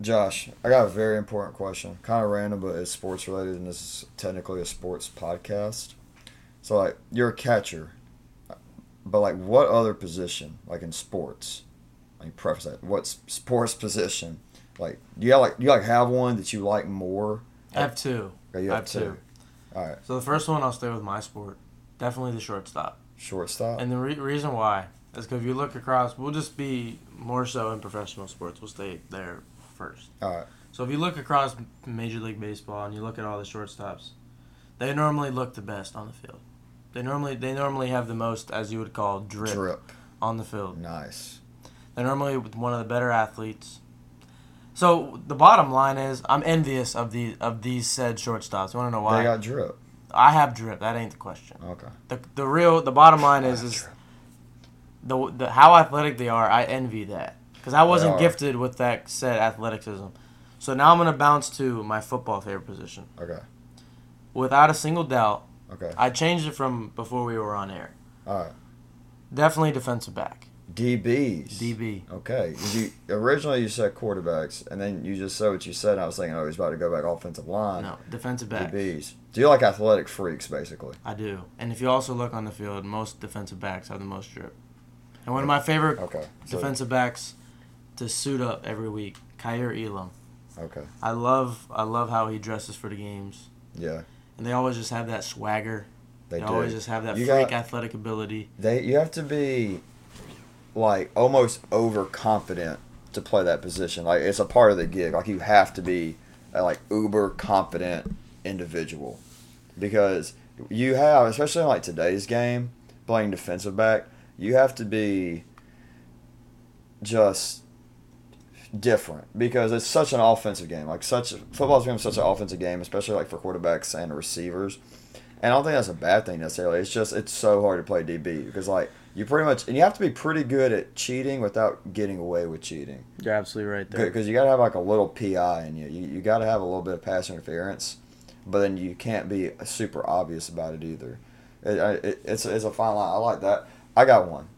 Josh, I got a very important question. Kind of random, but it's sports related, and this is technically a sports podcast. So, like, you're a catcher, but like, what other position, like in sports? Let me preface that. What sports position? Like, do you have, like do you like have one that you like more? I have two. Or you I have have two. All right, So the first one, I'll stay with my sport. Definitely the shortstop. shortstop. And the re- reason why is because if you look across, we'll just be more so in professional sports. We'll stay there first. All right, So if you look across Major League Baseball and you look at all the shortstops, they normally look the best on the field. They normally they normally have the most, as you would call, drip, drip. on the field. Nice. They're normally one of the better athletes. So the bottom line is, I'm envious of the of these said shortstops. You want to know why? They got drip. I have drip. That ain't the question. Okay. The the real the bottom line is is drip. the the how athletic they are. I envy that because I wasn't gifted with that said athleticism. So now I'm gonna bounce to my football favorite position. Okay. Without a single doubt, Okay. I changed it from before we were on air. All right. Definitely defensive back, DBs. DB. Okay. You originally you said quarterbacks, and then you just said what you said. And I was thinking, oh, he's about to go back offensive line. No, defensive back. DBs. Do you like athletic freaks, basically? I do. And if you also look on the field, most defensive backs have the most drip. And one of my favorite Okay. So, defensive backs to suit up every week, Kaiir Elam. Okay. I love I love how he dresses for the games. Yeah. And they always just have that swagger. They, They, always just have that You freak got- athletic ability. They. You have to be, like, almost overconfident to play that position. Like, it's a part of the gig. Like, you have to be a, like uber confident individual, because you have, especially in like today's game, playing defensive back, you have to be just different because it's such an offensive game. Like such football's become such an offensive game, especially like for quarterbacks and receivers. And I don't think that's a bad thing necessarily. It's just it's so hard to play DB because like you pretty much and you have to be pretty good at cheating without getting away with cheating. You're absolutely right there. Because you got to have like a little PI in you. You, you got to have a little bit of pass interference, but then you can't be super obvious about it either. It, it, it's it's a fine line. I like that. I got one,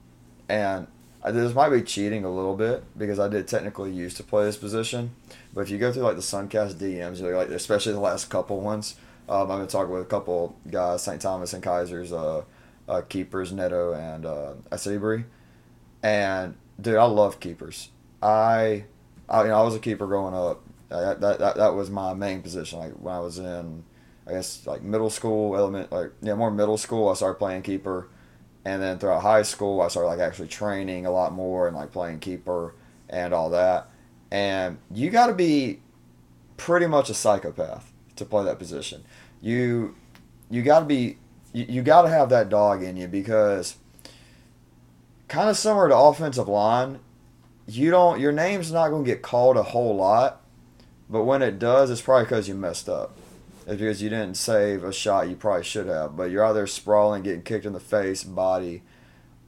and I, this might be cheating a little bit because I did technically used to play this position. But if you go through like the Suncast DMs, like especially the last couple ones, um, I've been talking with a couple guys, St. Thomas and Keiser's uh, uh, keepers, Neto and uh, Asibri, and dude, I love keepers. I, I, you know, I was a keeper growing up. Uh, that, that that was my main position. Like when I was in, I guess like middle school, element, like yeah, more middle school. I started playing keeper, and then throughout high school, I started like actually training a lot more and like playing keeper and all that. And you got to be pretty much a psychopath to play that position. You you got to be you, you got to have that dog in you because kind of similar to offensive line, you don't your name's not going to get called a whole lot, but when it does, it's probably because you messed up. It's because you didn't save a shot you probably should have, but you're out there sprawling, getting kicked in the face, body,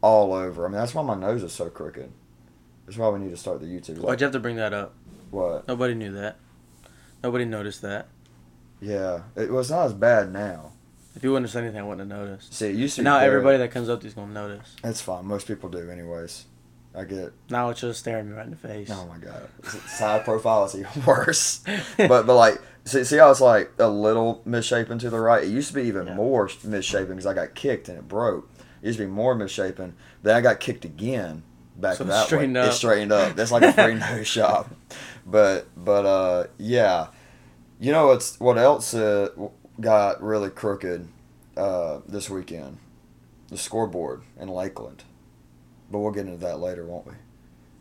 all over. I mean, that's why my nose is so crooked. That's why we need to start the YouTube. Why'd you have to bring that up? What? Nobody knew that. Nobody noticed that. Yeah, it was not as bad now. If you wouldn't have said anything, I wouldn't have noticed. See, it used to be now everybody that comes up to you's gonna notice. That's fine. Most people do, anyways. I get. Now it's just staring me right in the face. Oh my god, side profile is even worse. but but like, see, see how it's like a little misshapen to the right. It used to be even Yeah. more misshapen because I got kicked and it broke. It used to be more misshapen. Then I got kicked again. Back So it that straightened way. up. It straightened up. That's like a free nose shop. But but uh yeah, you know what's what else uh, got really crooked uh, this weekend? The scoreboard in Lakeland. But we'll get into that later, won't we?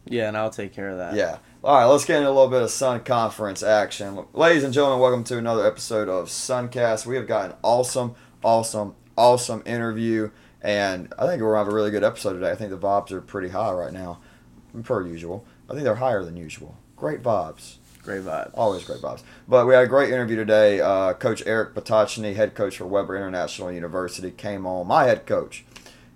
Yeah, and I'll take care of that. Yeah. All right, let's get into a little bit of Sun Conference action. Ladies and gentlemen, welcome to another episode of Suncast. We have got an awesome, awesome, awesome interview, and I think we're going to have a really good episode today. I think the vibes are pretty high right now, per usual. I think they're higher than usual. Great vibes. Great vibes. Always great vibes. But we had a great interview today. Uh, coach Eric Potochney, head coach for Webber International University, came on. My head coach.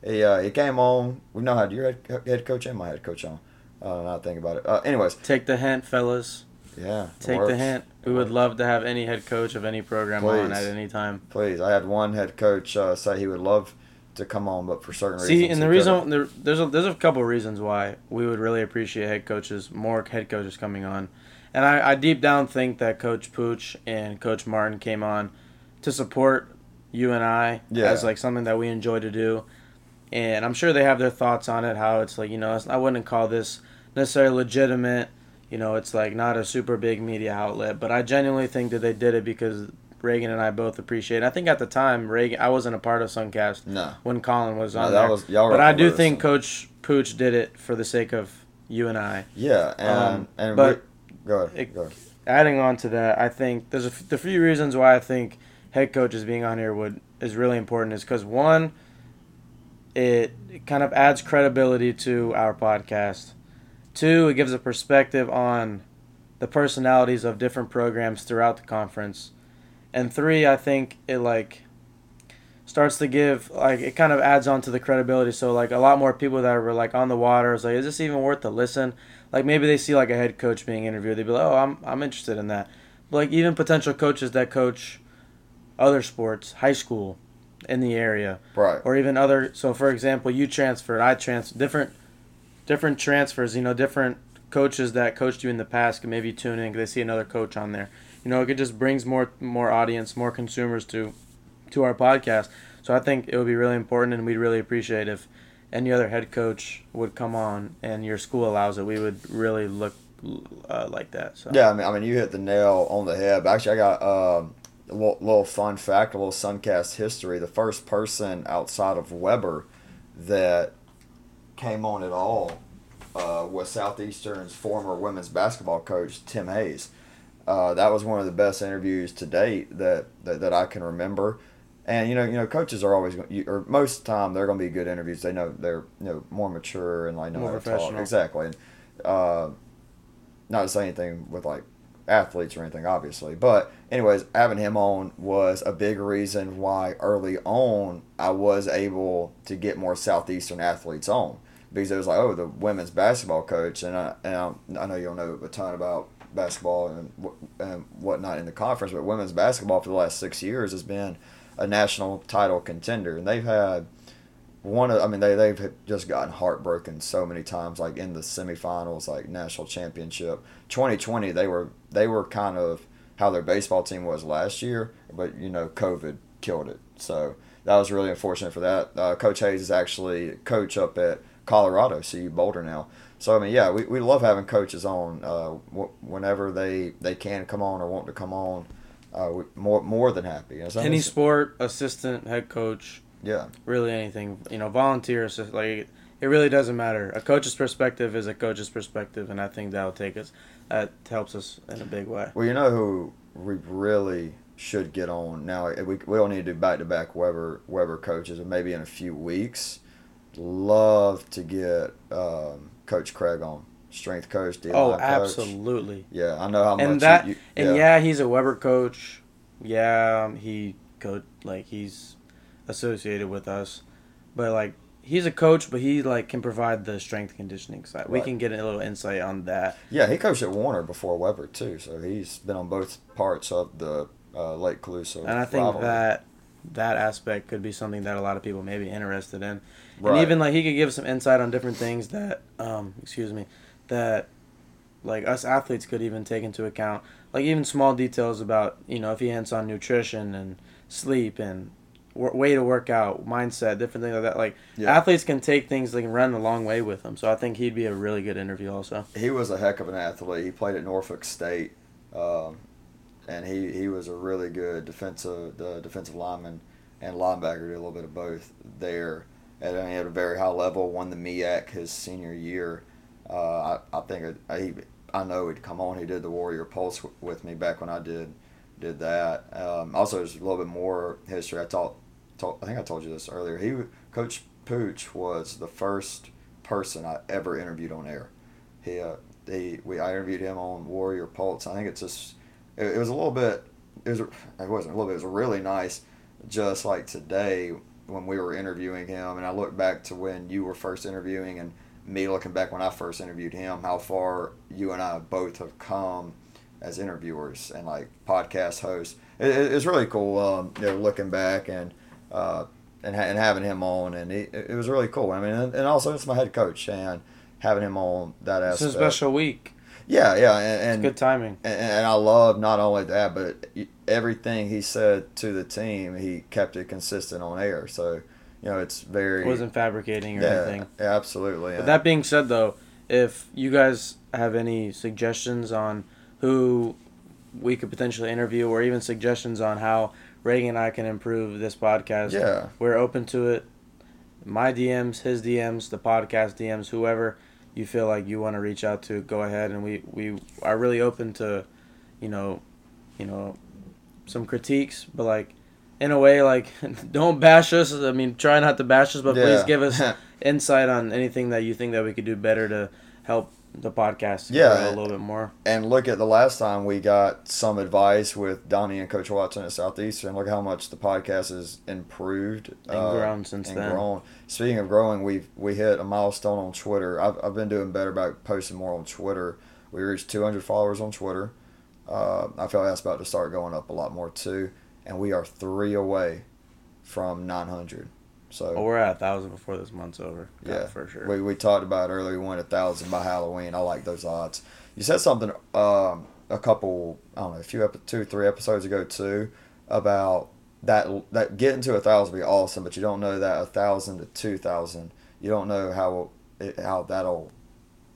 He, uh, he came on. We know how your head, head coach and my head coach on. Uh, now I think about it. Uh, anyways, Take the hint, fellas. yeah. Take the hint. We would love to have any head coach of any program on at any time. Please, I had one head coach uh, say he would love to come on, but for certain reasons. See, and the reason there, there's a there's a couple reasons why we would really appreciate head coaches, more head coaches coming on, and I, I deep down think that Coach Pooch and Coach Martin came on to support you and I Yeah. as like something that we enjoy to do, and I'm sure they have their thoughts on it. How it's like you know I wouldn't call this necessarily legitimate. You know, it's like not a super big media outlet, but I genuinely think that they did it because Reagan and I both appreciate. It. I think at the time Reagan, I wasn't a part of Suncast no, when Colin was no, on that there. was y'all. But I do think Coach Pooch did it for the sake of you and I. Yeah, and Um, and but we, go ahead. it- go ahead. Adding on to that, I think there's a, f- the few reasons why I think head coaches being on here would is really important is because one, it, kind of adds credibility to our podcast. Two, it gives a perspective on the personalities of different programs throughout the conference. And three, I think it like starts to give like it kind of adds on to the credibility. So like a lot more people that were like on the water is like, is this even worth to listen? Like maybe they see like a head coach being interviewed, they'd be like, oh, I'm I'm interested in that. But like even potential coaches that coach other sports, high school, in the area, Right. or even other. So for example, you transferred, I transferred, different different transfers. You know, different coaches that coached you in the past can maybe tune in. They see another coach on there. You know, it just brings more more audience, more consumers to to our podcast. So I think it would be really important, and we'd really appreciate if any other head coach would come on, and your school allows it. We would really look uh, like that. So Yeah, I mean, I mean, you hit the nail on the head. But actually, I got um, a little, fun fact, a little Suncast history. The first person outside of Webber that came on at all uh, was Southeastern's former women's basketball coach Tim Hayes. Uh, that was one of the best interviews to date that, that, that I can remember. And you know, you know, coaches are always, going or most of the time, they're going to be good interviews. They know they're you know more mature and like know More talk. Exactly. And, uh, not to say anything with like athletes or anything, obviously. But anyways, having him on was a big reason why early on I was able to get more southeastern athletes on. Because it was like, oh, the women's basketball coach, and I and I, I know you don't know a ton about basketball and and whatnot in the conference, but women's basketball for the last six years has been a national title contender, and they've had one of I mean they they've just gotten heartbroken so many times like in the semifinals like national championship. 2020 they were they were kind of how their baseball team was last year but you know covid killed it so that was really unfortunate for that uh, coach Hayes is actually coach up at Colorado CU Boulder now so I mean yeah we, we love having coaches on uh, wh- whenever they they can come on or want to come on uh, we, more more than happy you know, so I any sport, assistant, head coach, yeah really anything. You know, volunteer, assist, like it really doesn't matter. A coach's perspective is a coach's perspective, and I think that will take us. That helps us in a big way. Well, you know who we really should get on now. We we don't need to do back to back Webber Webber coaches, and maybe in a few weeks. Love to get um, Coach Craig on, strength coach, D Oh, coach. absolutely. Yeah, I know how much. And that, you, you, and yeah. he's a Webber coach. Yeah, um, he coach like he's associated with us, but like he's a coach, but he like can provide the strength conditioning side. We can get a little insight on that. yeah, he coached at Warner before Webber too, so he's been on both parts of the uh, Lake Calusa. And I think rivalry. that that aspect could be something that a lot of people may be interested in. Right. And even like he could give some insight on different things that um excuse me, that like us athletes could even take into account. Like even small details about, you know, if he hints on nutrition and sleep and way to work out, mindset, different things like that. Like Yeah. athletes can take things like run a long way with them. So I think he'd be a really good interview also. he was a heck of an athlete. He played at Norfolk State, um, and he, he was a really good defensive the defensive lineman and linebacker. Did a little bit of both there, and he had a very high level. Won the MEAC his senior year. Uh, I, I think he I know he'd come on. He did the Warrior Pulse with me back when I did did that. Um, also, there's a little bit more history. I taught, told, I think I told you this earlier. He Coach Pooch was the first person I ever interviewed on air. He uh, he we I interviewed him on Warrior Pulse. I think it's just it, it was a little bit it was it wasn't a little bit it was really nice just like today when we were interviewing him and I look back to when you were first interviewing and me looking back when I first interviewed him how far you and I both have come as interviewers and like podcast hosts it, it, it's really cool um, you know looking back and uh, and, ha- and having him on, and he, it was really cool. I mean, and, and also it's my head coach, and having him on that aspect. It's a special week. Yeah, yeah, and, and Good timing. and, and I love not only that, but everything he said to the team, he kept it consistent on air. So, you know, it's very it Wasn't fabricating or yeah, anything. absolutely. But that being said, though, if you guys have any suggestions on who we could potentially interview, or even suggestions on how Reagan and I can improve this podcast, yeah, we're open to it. My DMs, his DMs, the podcast DMs, whoever you feel like you want to reach out to, go ahead, and we we are really open to, you know, you know, some critiques, but like. In a way, like, don't bash us. I mean, try not to bash us, but please give us insight on anything that you think that we could do better to help the podcast Yeah. a little bit more. and look at the last time we got some advice with Donnie and Coach Watson at Southeastern. Look how much the podcast has improved And uh, grown since and then. grown. Speaking of growing, we've we hit a milestone on Twitter. I've, I've been doing better about posting more on Twitter. We reached 200 followers on Twitter. Uh, I feel like that's about to start going up a lot more too. And we are three away from 900. So Well, we're at a thousand before this month's over. Yeah, Yeah. for sure. we, we talked about it earlier. We won a thousand by Halloween. I like those odds. You said something um, a couple, I don't know, a few, epi- two, three episodes ago too, about that that getting to a thousand would be awesome, but you don't know that a thousand to two thousand, you don't know how it, how that'll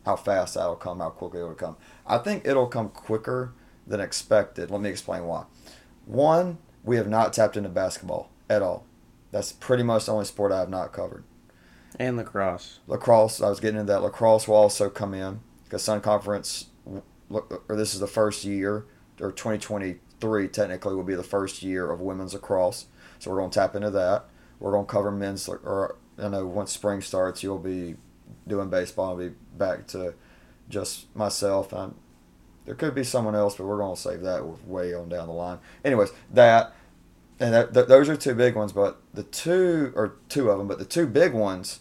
how fast that'll come, how quickly it'll come. I think it'll come quicker than expected. Let me explain why. One, we have not tapped into basketball at all. That's pretty much the only sport I have not covered and lacrosse. lacrosse. I was getting into that. Lacrosse will also come in because Sun Conference, look, or this is the first year, or 2023 technically will be the first year of women's lacrosse. So we're going to tap into that. We're going to cover men's, or I know once spring starts, you'll be doing baseball. I'll be back to just myself. And there could be someone else, but we're going to save that way on down the line. Anyways, that and that, th- those are two big ones. But the two or two of them, but the two big ones,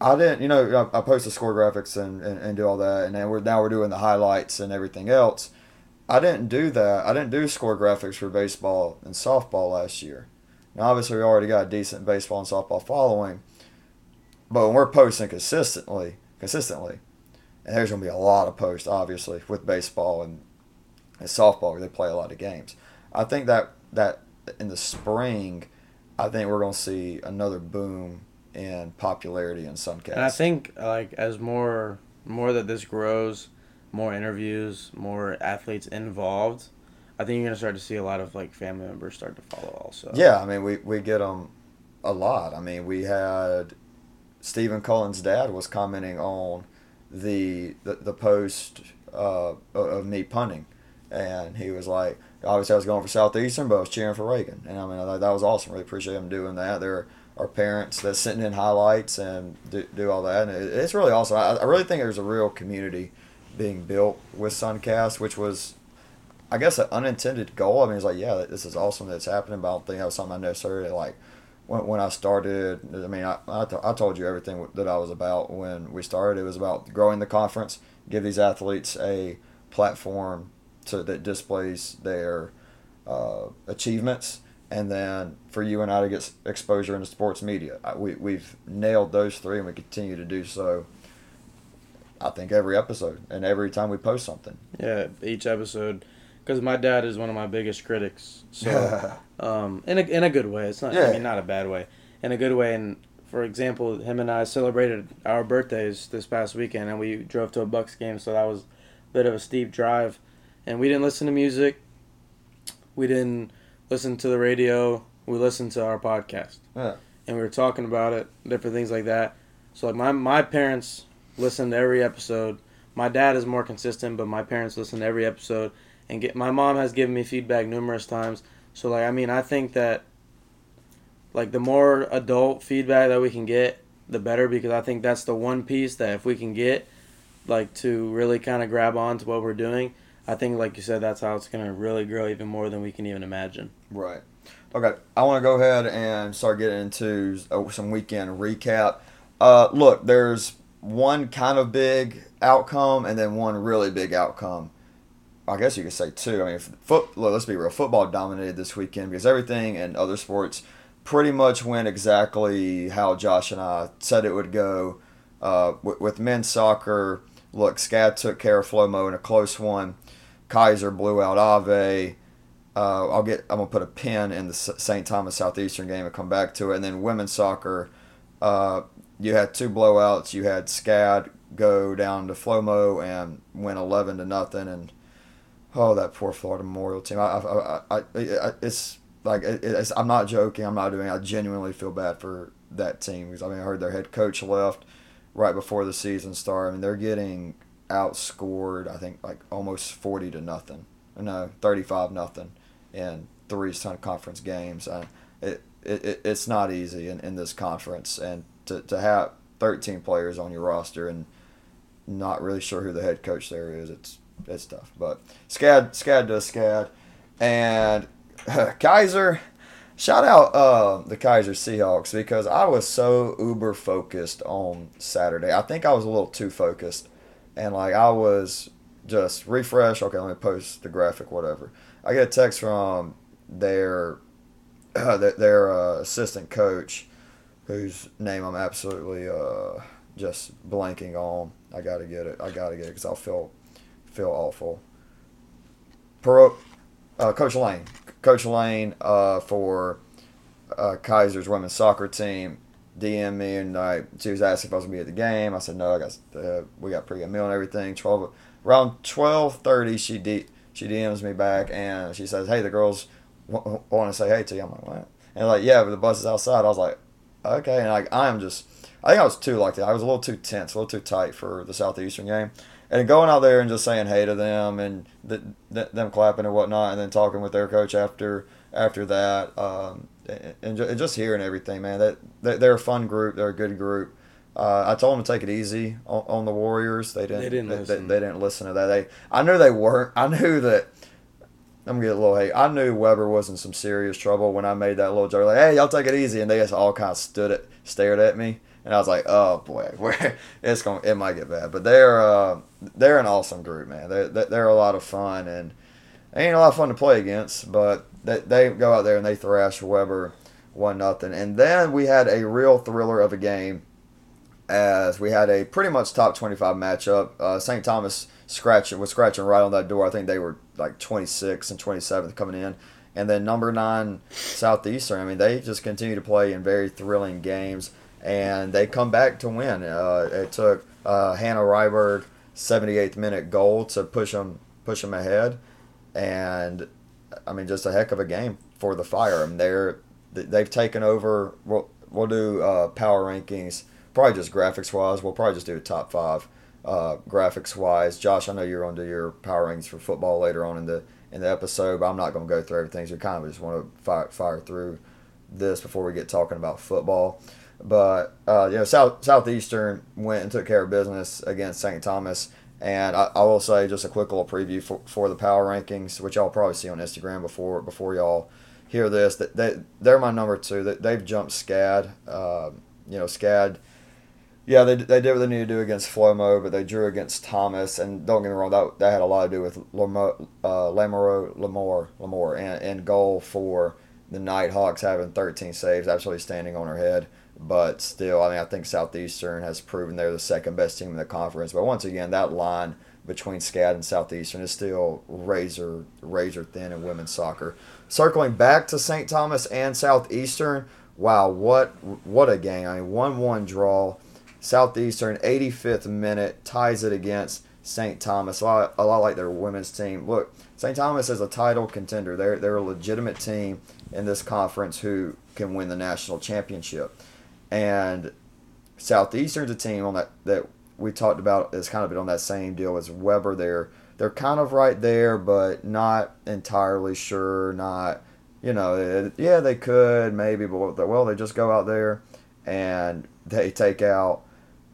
I didn't. You know, I, I post the score graphics and, and, and do all that, and then we're now we're doing the highlights and everything else. I didn't do that. I didn't do score graphics for baseball and softball last year. Now, obviously, we already got a decent baseball and softball following, but when we're posting consistently, consistently, and there's going to be a lot of posts, obviously, with baseball and, and softball, where they play a lot of games. I think that that in the spring, I think we're going to see another boom in popularity in Suncast. And I think like as more more that this grows, more interviews, more athletes involved, I think you're gonna start to see a lot of like family members start to follow also. Yeah, I mean, we, we get them a lot. I mean, we had Stephen Cullen's dad was commenting on the the, the post uh, of me punting, and he was like, obviously I was going for Southeastern, but I was cheering for Reagan, and I mean that, that was awesome. Really appreciate them doing that. There are parents that sitting in highlights and do, do all that, and it, it's really awesome. I, I really think there's a real community being built with Suncast, which was I guess an unintended goal. I mean, it's like, yeah, this is awesome that it's happening, but I don't think that was something I necessarily like when, when I started. I mean, I, I, I told you everything that I was about when we started. It was about growing the conference, give these athletes a platform to that displays their uh, achievements, and then for you and I to get exposure into sports media. We, we've nailed those three, and we continue to do so. I think every episode and every time we post something. Yeah, each episode, because my dad is one of my biggest critics. So, um, in a in a good way. It's not. I Yeah. mean, not a bad way. In a good way. And for example, him and I celebrated our birthdays this past weekend, and we drove to a Bucks game. So that was a bit of a steep drive, and we didn't listen to music. We didn't listen to the radio. We listened to our podcast. Yeah. And we were talking about it, different things like that. So like my my parents listened to every episode. My dad is more consistent, but my parents listen to every episode and get my mom has given me feedback numerous times. So like I mean, I think that like the more adult feedback that we can get, the better because I think that's the one piece that if we can get like to really kind of grab on to what we're doing, I think like you said that's how it's going to really grow even more than we can even imagine. Right. Okay. I want to go ahead and start getting into uh, some weekend recap. Uh, look, there's one kind of big outcome and then one really big outcome. I guess you could say two. I mean, foot, look, let's be real. Football dominated this weekend because everything and other sports pretty much went exactly how Josh and I said it would go. Uh, with, with men's soccer, look, SCAD took care of Flomo in a close one. Keiser blew out Ave. Uh, I'll get. I'm gonna put a pin in the St. Thomas Southeastern game and come back to it. And then women's soccer, uh, you had two blowouts. You had SCAD go down to Flomo and win 11 to nothing. And oh, that poor Florida Memorial team. I, I, I, I it's like it's, I'm not joking. I'm not doing. I genuinely feel bad for that team because I mean I heard their head coach left right before the season started. I mean they're getting outscored. I think like almost forty to nothing. No, thirty five nothing in three Sun Conference games. Uh, it, it it's not easy in, in this conference, and to, to have thirteen players on your roster and not really sure who the head coach there is. It's it's tough. But SCAD SCAD does SCAD, and Keiser, shout out uh, the Keiser Seahawks because I was so uber focused on Saturday. I think I was a little too focused, and like I was just refresh. Okay, let me post the graphic, whatever. I get a text from their uh, their uh, assistant coach, whose name I'm absolutely uh, just blanking on. I gotta get it. I gotta get it because I'll feel feel awful. Pro, uh, Coach Lane. Coach Lane uh, for uh, Keiser's women's soccer team DM me and I, she was asking if I was gonna be at the game. I said no. I got uh, we got pre-game meal and everything. Twelve around twelve thirty, she D, she DMs me back and she says, "Hey, the girls w- want to say hey to you." I'm like, "What?" And like, "Yeah, but the bus is outside." I was like, "Okay." And like, I am just, I think I was too like that. I was a little too tense, a little too tight for the southeastern game and going out there and just saying hey to them and th- th- them clapping and whatnot, and then talking with their coach after after that, um, and, just hearing everything, man. That they're a fun group. They're a good group. Uh, I told them to take it easy on, on, the Warriors. They didn't. They didn't, they, listen. They, they, didn't listen to that. They. I knew they weren't. I knew that. I'm gonna get a little hate. I knew Webber was in some serious trouble when I made that little joke, like, "Hey, y'all take it easy," and they just all kind of stood it, stared at me, and I was like, "Oh boy, it's going, it might get bad." But they're uh, they're an awesome group, man. They're they're a lot of fun, and ain't a lot of fun to play against, but they, they go out there and they thrash Webber one nothing. And then we had a real thriller of a game, as we had a pretty much top twenty five matchup. Uh, St. Thomas scratching was scratching right on that door. I think they were like twenty six and twenty seventh coming in. And then number nine Southeastern. I mean, they just continue to play in very thrilling games and they come back to win. Uh, it took uh, Hannah Ryberg 78th minute goal to push them push them ahead, and I mean just a heck of a game for the Fire. I mean, they're they've taken over. We'll, we'll do uh, power rankings, probably just graphics wise. We'll probably just do a top five uh, graphics wise. Josh, I know you're going to do your power rankings for football later on in the in the episode, but I'm not going to go through everything. So we kind of just want to fire, fire through this before we get talking about football. But uh, you know, South Southeastern went and took care of business against St. Thomas. And I, I, will say just a quick little preview for, for the power rankings, which y'all probably see on Instagram before before y'all hear this. That they they're my number two. That they've jumped SCAD. Uh, you know, SCAD. Yeah, they, they did what they needed to do against Flomo, but they drew against Thomas. And don't get me wrong, that, that had a lot to do with Lamoro, uh, Lamore, Lamore, and, and goal for the Nighthawks having 13 saves, absolutely standing on her head. But still, I mean, I think Southeastern has proven they're the second best team in the conference. But once again, that line between SCAD and Southeastern is still razor razor thin in women's soccer. Circling back to St. Thomas and Southeastern, wow, what what a game! I mean, one one draw. Southeastern 85th minute ties it against St. Thomas. A lot, a lot like their women's team. Look, St. Thomas is a title contender. They're they're a legitimate team in this conference who can win the national championship and Southeastern's a team on that that we talked about is kind of been on that same deal as Webber. They're they're kind of right there, but not entirely sure. Not you know, yeah, they could maybe, but well, they just go out there and they take out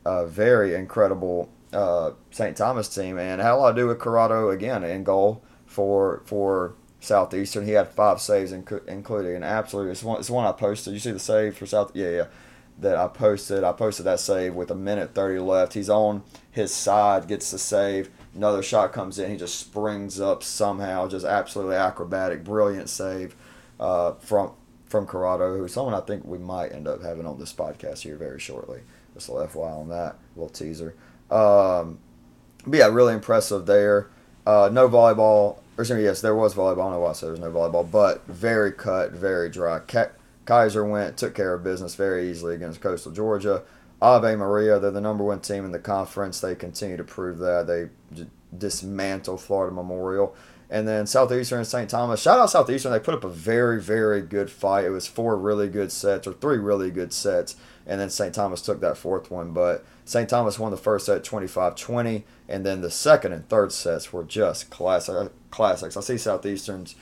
a very incredible uh, St. Thomas team, and a lot to do with Corrado again in goal for for Southeastern. He had five saves, including an absolute. It's one, it's one I posted. You see the save for South? Yeah, yeah that I posted. I posted that save with a minute 30 left. He's on his side, gets the save. Another shot comes in. He just springs up somehow. Just absolutely acrobatic, brilliant save uh, from from Corrado, who's someone I think we might end up having on this podcast here very shortly. Just a little on that, little teaser. Um, but yeah, really impressive there. Uh, no volleyball. Or sorry, yes, there was volleyball. I don't know why I said there was no volleyball, but very cut, very dry. Ka- Keiser went, took care of business very easily against Coastal Georgia. Ave Maria, they're the number one team in the conference. They continue to prove that. They j- dismantle Florida Memorial. And then Southeastern and St. Thomas. Shout out Southeastern. They put up a very, very good fight. It was four really good sets, or three really good sets. And then St. Thomas took that fourth one. But St. Thomas won the first set 25 20. And then the second and third sets were just classic, classics. I see Southeastern's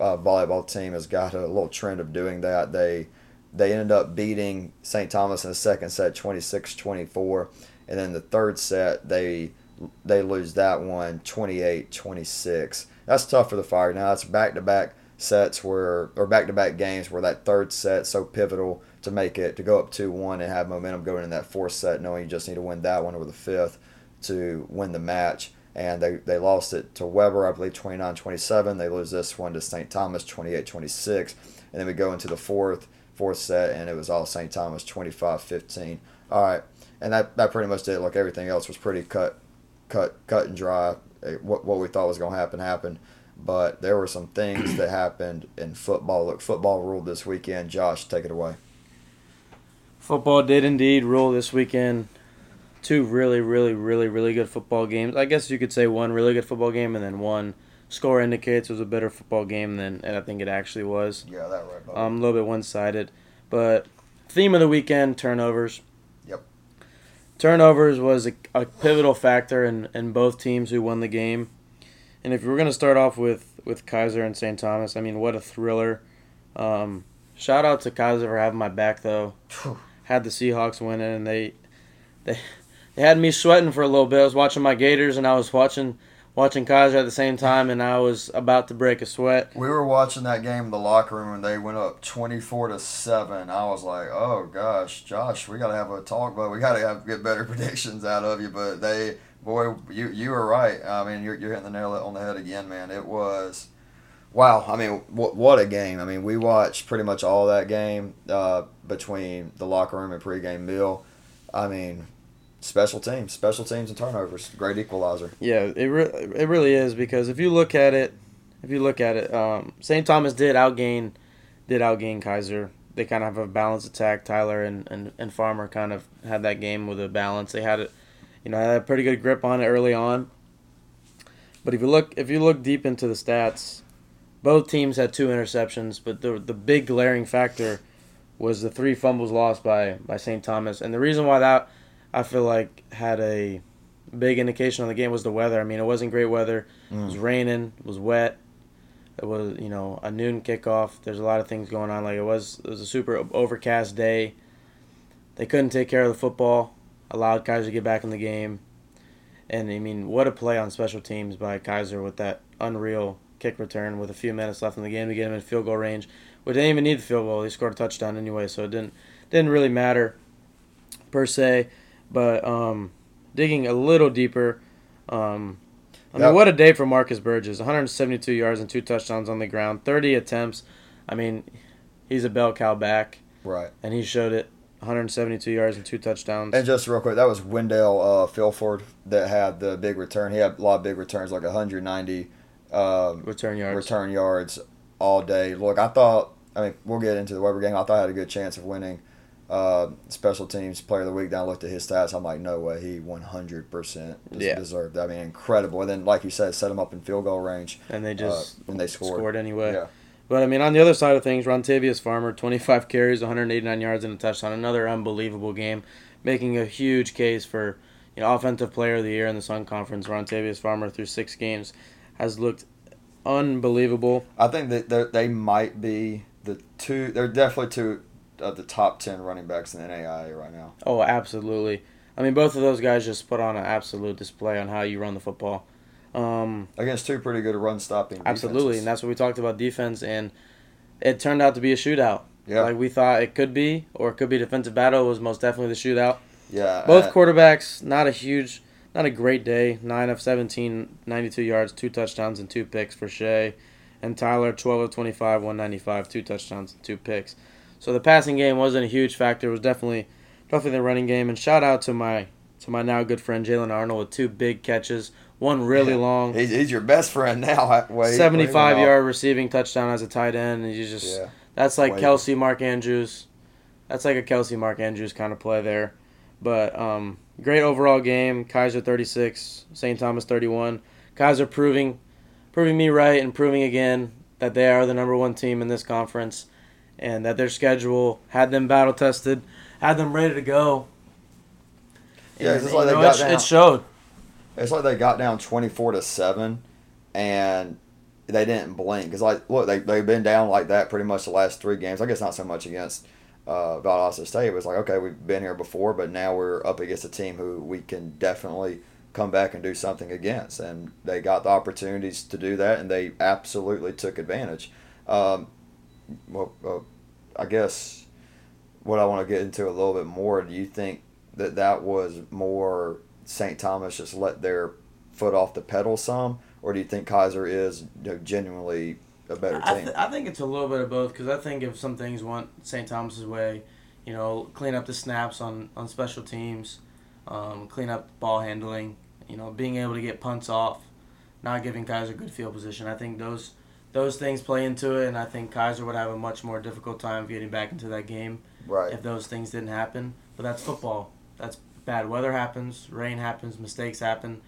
uh, volleyball team has got a little trend of doing that. They they ended up beating St. Thomas in the second set 26-24 and then the third set they they lose that one 28-26. That's tough for the Fire. Now it's back-to-back sets where or back-to-back games where that third set so pivotal to make it to go up 2-1 and have momentum going in that fourth set knowing you just need to win that one or the fifth to win the match and they, they lost it to Webber, I believe 29 27. They lose this one to St. Thomas 28 26. And then we go into the fourth fourth set, and it was all St. Thomas 25 15. All right. And that, that pretty much did. Like everything else was pretty cut, cut, cut and dry. Eh, what, what we thought was going to happen happened. But there were some things that happened in football. Look, football ruled this weekend. Josh, take it away. Football did indeed rule this weekend two really, really, really, really good football games. I guess you could say one really good football game and then one score indicates it was a better football game than and I think it actually was. Yeah, that right. Um, a little bit one sided, but theme of the weekend turnovers. Yep. Turnovers was a, a pivotal factor in, in both teams who won the game. And if we're gonna start off with with Keiser and St. Thomas, I mean, what a thriller! Um, shout out to Keiser for having my back though. Had the Seahawks winning, and they they it had me sweating for a little bit. I was watching my Gators and I was watching watching Keiser at the same time, and I was about to break a sweat. We were watching that game in the locker room, and they went up twenty four to seven. I was like, "Oh gosh, Josh, we got to have a talk, but we got to have get better predictions out of you." But they, boy, you you were right. I mean, you're you're hitting the nail on the head again, man. It was. Wow, I mean, what what a game! I mean, we watched pretty much all that game uh, between the locker room and pregame meal. I mean, special teams, special teams and turnovers, great equalizer. Yeah, it re- it really is because if you look at it, if you look at it, um, St. Thomas did outgain, did outgain Keiser. They kind of have a balanced attack. Tyler and, and, and Farmer kind of had that game with a balance. They had it, you know, had a pretty good grip on it early on. But if you look if you look deep into the stats, both teams had two interceptions. But the the big glaring factor was the three fumbles lost by by St. Thomas, and the reason why that I feel like had a big indication on the game was the weather. I mean, it wasn't great weather. Mm. It was raining. It was wet. It was you know a noon kickoff. There's a lot of things going on. Like it was it was a super overcast day. They couldn't take care of the football. Allowed Keiser to get back in the game. And I mean, what a play on special teams by Keiser with that unreal kick return with a few minutes left in the game to get him in field goal range. We didn't even need the field goal. He scored a touchdown anyway, so it didn't didn't really matter per se. But um, digging a little deeper, um, I mean, what a day for Marcus Burgess! 172 yards and two touchdowns on the ground, 30 attempts. I mean, he's a bell cow back, right? And he showed it. 172 yards and two touchdowns. And just real quick, that was Wendell uh, Philford that had the big return. He had a lot of big returns, like 190 um, return yards. Return yards all day. Look, I thought. I mean, we'll get into the Webber game. I thought I had a good chance of winning uh, special teams player of the week. Then I looked at his stats. I'm like, no way, he 100 percent deserved. That. I mean, incredible. And then, like you said, set him up in field goal range. And they just uh, when they scored. scored anyway. Yeah. But I mean, on the other side of things, Rontavious Farmer, 25 carries, 189 yards, and a touchdown. Another unbelievable game, making a huge case for you know offensive player of the year in the Sun Conference. Rontavious Farmer through six games has looked unbelievable. I think that they might be the two. They're definitely two of the top 10 running backs in the NAIA right now. Oh, absolutely. I mean, both of those guys just put on an absolute display on how you run the football. Um, Against two pretty good run stopping. Absolutely, defenses. and that's what we talked about defense, and it turned out to be a shootout. Yeah. Like we thought it could be, or it could be defensive battle. It was most definitely the shootout. Yeah. Both uh, quarterbacks, not a huge, not a great day. 9 of 17, 92 yards, two touchdowns, and two picks for Shea. and Tyler 12 of 25, 195, two touchdowns, and two picks. So the passing game wasn't a huge factor. It was definitely definitely the running game. And shout out to my to my now good friend Jalen Arnold with two big catches, one really Yeah. long, He's, he's your best friend now. Wait, 75 wait, yard receiving touchdown as a tight end. And you just Yeah. that's like Wait. Kelce Mark Andrews. That's like a Kelce Mark Andrews kind of play there. But um, great overall game. Keiser 36, St. Thomas 31. Keiser proving proving me right and proving again that they are the number one team in this conference and that their schedule had them battle tested, had them ready to go. Yeah, And, it's like they know, got it, down- it showed. It's like they got down twenty four to seven, and they didn't blink. Cause like, look, they they've been down like that pretty much the last three games. I guess not so much against uh, Valdosta State. It was like, okay, we've been here before, but now we're up against a team who we can definitely come back and do something against, and they got the opportunities to do that, and they absolutely took advantage. Um, well, uh, I guess what I want to get into a little bit more. Do you think that that was more St. Thomas just let their foot off the pedal some, or do you think Keiser is you know, genuinely a better I, team? th- I think it's a little bit of both because I think if some things went St. Thomas's way, you know, clean up the snaps on, on special teams, um, clean up ball handling, you know, being able to get punts off, not giving Keiser good field position. I think those those things play into it, and I think Keiser would have a much more difficult time getting back into that game right. if those things didn't happen. But that's football. That's bad weather happens, rain happens, mistakes happen,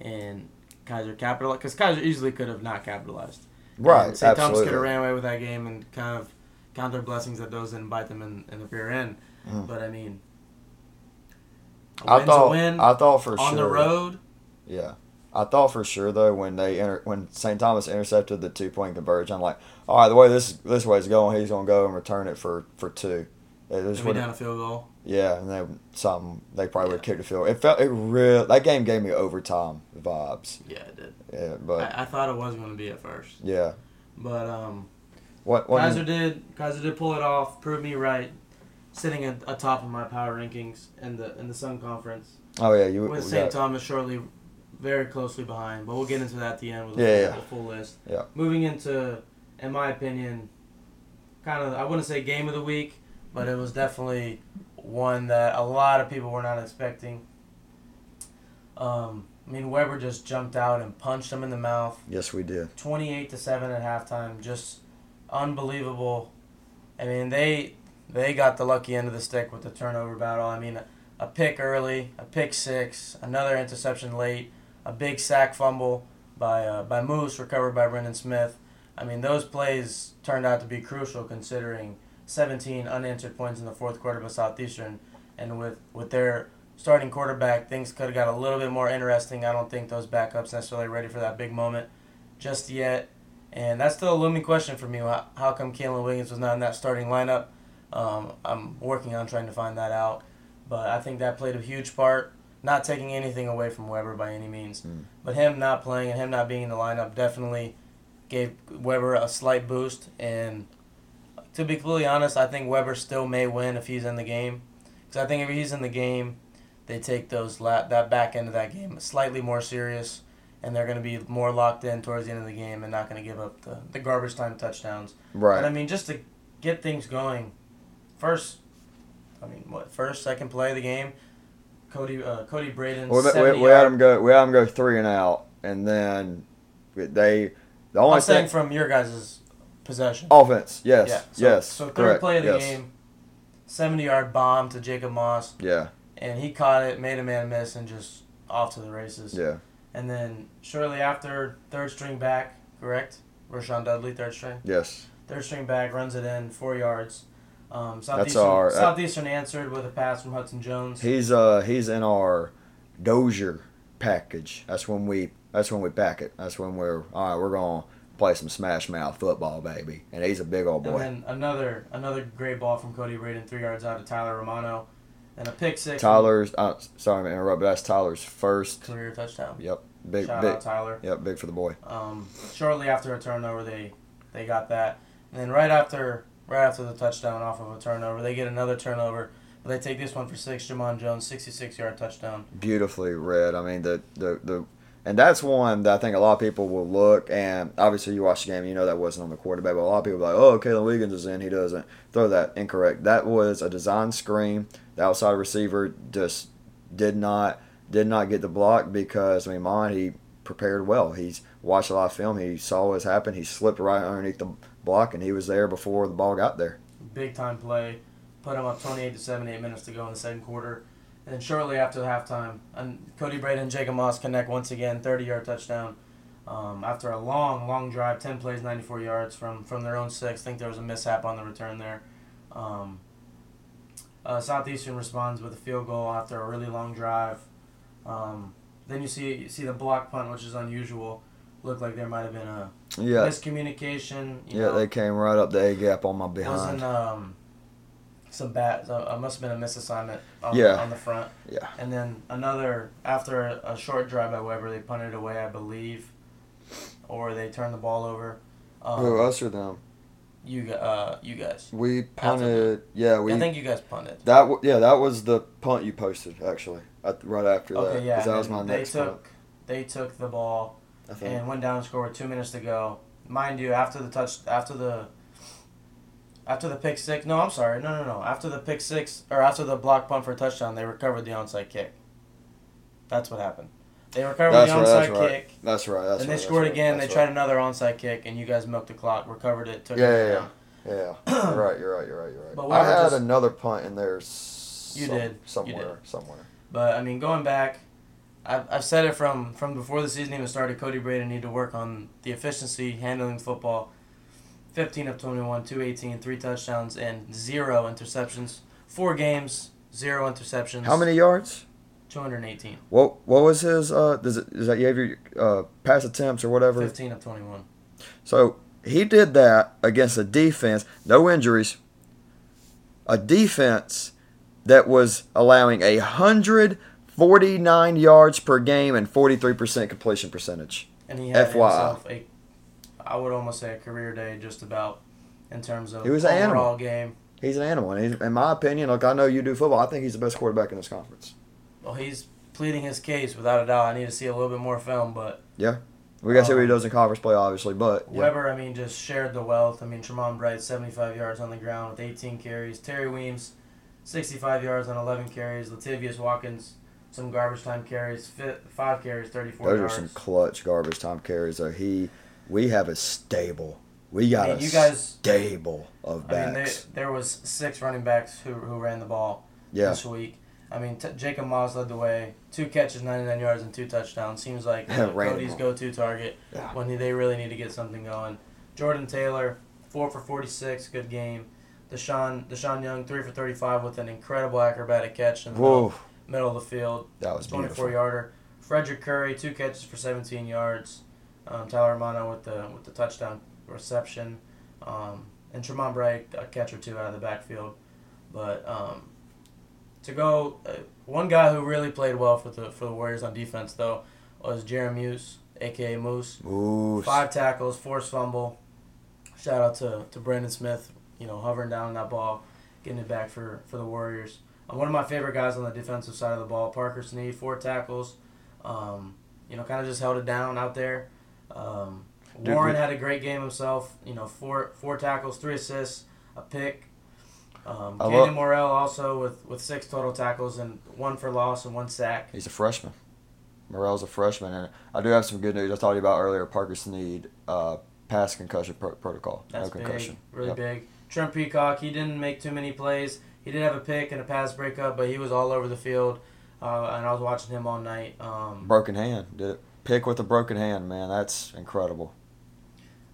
and Keiser capitalized because Keiser easily could have not capitalized. Right. St. Thomas could have ran away with that game and kind of count their blessings that those didn't bite them in, in the rear end. Mm. But I mean, I thought. I thought for on sure. the road. Yeah. I thought for sure though when they inter- when St. Thomas intercepted the two point conversion, I'm like, all right, the way this this way is going, he's gonna go and return it for for two. It To down a field goal. Yeah, and then something they probably would have kicked a field. It felt it real. That game gave me overtime vibes. Yeah, it did. Yeah, but I, I thought it was going to be at first, yeah, but um, what what? Keiser did. Keiser did pull it off. Proved me right. Sitting at atop of my power rankings in the in the Sun Conference oh yeah, you. with St. Thomas shortly, very closely behind. But we'll get into that at the end with a Yeah, full, yeah. a full list. Yeah. Moving into, in my opinion, kind of I wouldn't say game of the week, but it was definitely one that a lot of people were not expecting. Um, I mean Webber just jumped out and punched him in the mouth. yes, we did. 28 to 7 at halftime just unbelievable i mean they they got the lucky end of the stick with the turnover battle i mean a, a pick early a pick six another interception late a big sack fumble by uh, by moose recovered by brendan smith i mean those plays turned out to be crucial considering 17 unanswered points in the fourth quarter by southeastern and with with their starting quarterback things could have got a little bit more interesting i don't think those backups necessarily ready for that big moment just yet. And that's still a looming question for me. How, come Kalen Williams was not in that starting lineup? Um, I'm working on trying to find that out. But I think that played a huge part. Not taking anything away from Webber by any means. Mm. But him not playing and him not being in the lineup definitely gave Webber a slight boost. And to be completely honest, I think Webber still may win if he's in the game. Because I think if he's in the game, they take those la- that back end of that game slightly more serious and they're going to be more locked in towards the end of the game and not going to give up the, the garbage time touchdowns. Right. But I mean, just to get things going, first, I mean, what first, second play of the game, Cody uh, Cody Braden. we, we, 70 we had them go. We had them go three and out, and then they the only I'm saying thing from your guys' possession. offense. Yes. yeah. So, yes. So third correct, play of the yes. game, seventy yard bomb to Jacob Moss, Yeah. and he caught it, made a man miss, and just off to the races. Yeah. And then shortly after, third string back, correct? Rashawn Dudley, third string. Yes. Third string back runs it in four yards. Um, Southeastern, our- that- Southeastern answered with a pass from Hudson Jones. He's uh he's in our Dozier package. That's when we that's when we pack it. That's when we're all right. We're gonna play some smash mouth football, baby. And he's a big old boy. and then another another great ball from Cody Braden, three yards out of Tyler Romano, and a pick six. Tyler's. Uh, sorry to interrupt, but that's Tyler's first. career touchdown. Yep. Big Shout big. out Tyler. Yep. Big for the boy. Um, shortly after a turnover, they they got that, and then right after right after the touchdown off of a turnover, they get another turnover. But they take this one for six. Jamon Jones, sixty-six yard touchdown. Beautifully read. I mean the the the And that's one that I think a lot of people will look, and obviously you watch the game, you know that wasn't on the quarterback, but a lot of people are like, oh, Kalen Wiggins is in, he doesn't. Throw that incorrect. That was a design screen. The outside receiver just did not did not get the block because I mean, Mon he prepared well. He's watched a lot of film. He saw what happened. He slipped right underneath the block, and he was there before the ball got there. Big time play, put him up twenty eight to 78 minutes to go in the second quarter. And shortly after halftime, and Cody Braden and Jacob Moss connect once again, 30 yard touchdown. Um, after a long, long drive, 10 plays, 94 yards from, from their own six. I think there was a mishap on the return there. Um, uh, Southeastern responds with a field goal after a really long drive. Um, then you see you see the block punt, which is unusual. Looked like there might have been a Yeah, miscommunication. You yeah, know, they came right up the A gap on my behind. wasn't um, some bad. Uh, must have been a misassignment on, Yeah. on the front. Yeah. And then another after a, a short drive by Webber, they punted away, I believe, or they turned the ball over. Um, Who us or them? you uh you guys. We punted. Yeah, we. I think you guys punted. that w- yeah, that was the punt you posted actually. At, right after that, Okay, yeah. 'cause that was my they next took punt. they took the ball. And went down and scored with two minutes to go. Mind you, after the touch, after the after the pick six. No, I'm sorry. No, no, no. After the pick six or after the block punt for a touchdown, they recovered the onside kick. That's what happened. They recovered That's the right, onside that's right. kick. That's right. That's and right, they scored that's again. Right, They that's tried another onside kick, and you guys milked the clock, recovered it, took Yeah, it yeah, down. Yeah, you're right. You're right. You're right. You're right. But I had just- another punt in there. s- You some- did. You somewhere. Somewhere. But I mean, going back, I've, I've said it from from before the season even started. Cody Brady need to work on the efficiency handling football. Fifteen of 21, 218, three touchdowns, and zero interceptions. Four games, zero interceptions. How many yards? 218. What What was his? Uh, does it is that you have your uh, pass attempts or whatever? 15 of 21. So he did that against a defense, no injuries. A defense that was allowing a hundred forty nine yards per game and forty three percent completion percentage. And he had FYI. himself a, I would almost say a career day, just about, in terms of He was an overall game. He's an animal, and he's, in my opinion, look, I know you do football. I think he's the best quarterback in this conference. Well, he's pleading his case without a doubt. I need to see a little bit more film, but Yeah. We got to see what he Um, does in conference play, obviously, but yeah. Webber, I mean, just shared the wealth. I mean, Tremont Bright, 75 yards on the ground with 18 carries. Terry Weems, 65 yards on 11 carries. Latavius Watkins, some garbage time carries, five carries, 34 those are some clutch garbage time carries. So he, we have a stable. We got I mean, a you guys- stable of I mean, there, backs. there was six running backs who, who ran the ball yeah, this week. I mean, t- Jacob Moss led the way. Two catches, 99 yards, and two touchdowns. Seems like you know, Cody's go-to target Yeah. when they really need to get something going. Jordan Taylor, four for 46, good game. Deshaun Deshaun Young, three for 35 with an incredible acrobatic catch in the whoa, middle of the field, that was 24 beautiful. yarder. Frederick Curry, two catches for 17 yards. Um, Tyler Romano with the with the touchdown reception, um, and Tremont Bright a catch or two out of the backfield. But um, to go, uh, one guy who really played well for the for the Warriors on defense though was Jeremy Muse, aka Moose. Ooh, Five tackles, forced fumble. Shout out to, to Brandon Smith, you know, hovering down that ball, getting it back for, for the Warriors. One of my favorite guys on the defensive side of the ball, Parker Sneed, four tackles. Um, you know, kind of just held it down out there. Um, Warren had a great game himself. You know, four four tackles, three assists, a pick. Um, I love- Morrell also with, with six total tackles and one for loss and one sack. He's a freshman. Morel's a freshman, and I do have some good news. I you about earlier. Parker Sneed, uh, pass concussion pro- protocol. That's no concussion. big, really Yep. big. Trent Peacock, he didn't make too many plays. He did have a pick and a pass breakup, but he was all over the field, uh, and I was watching him all night. Um, Broken hand. Did it pick with a broken hand, man? That's incredible.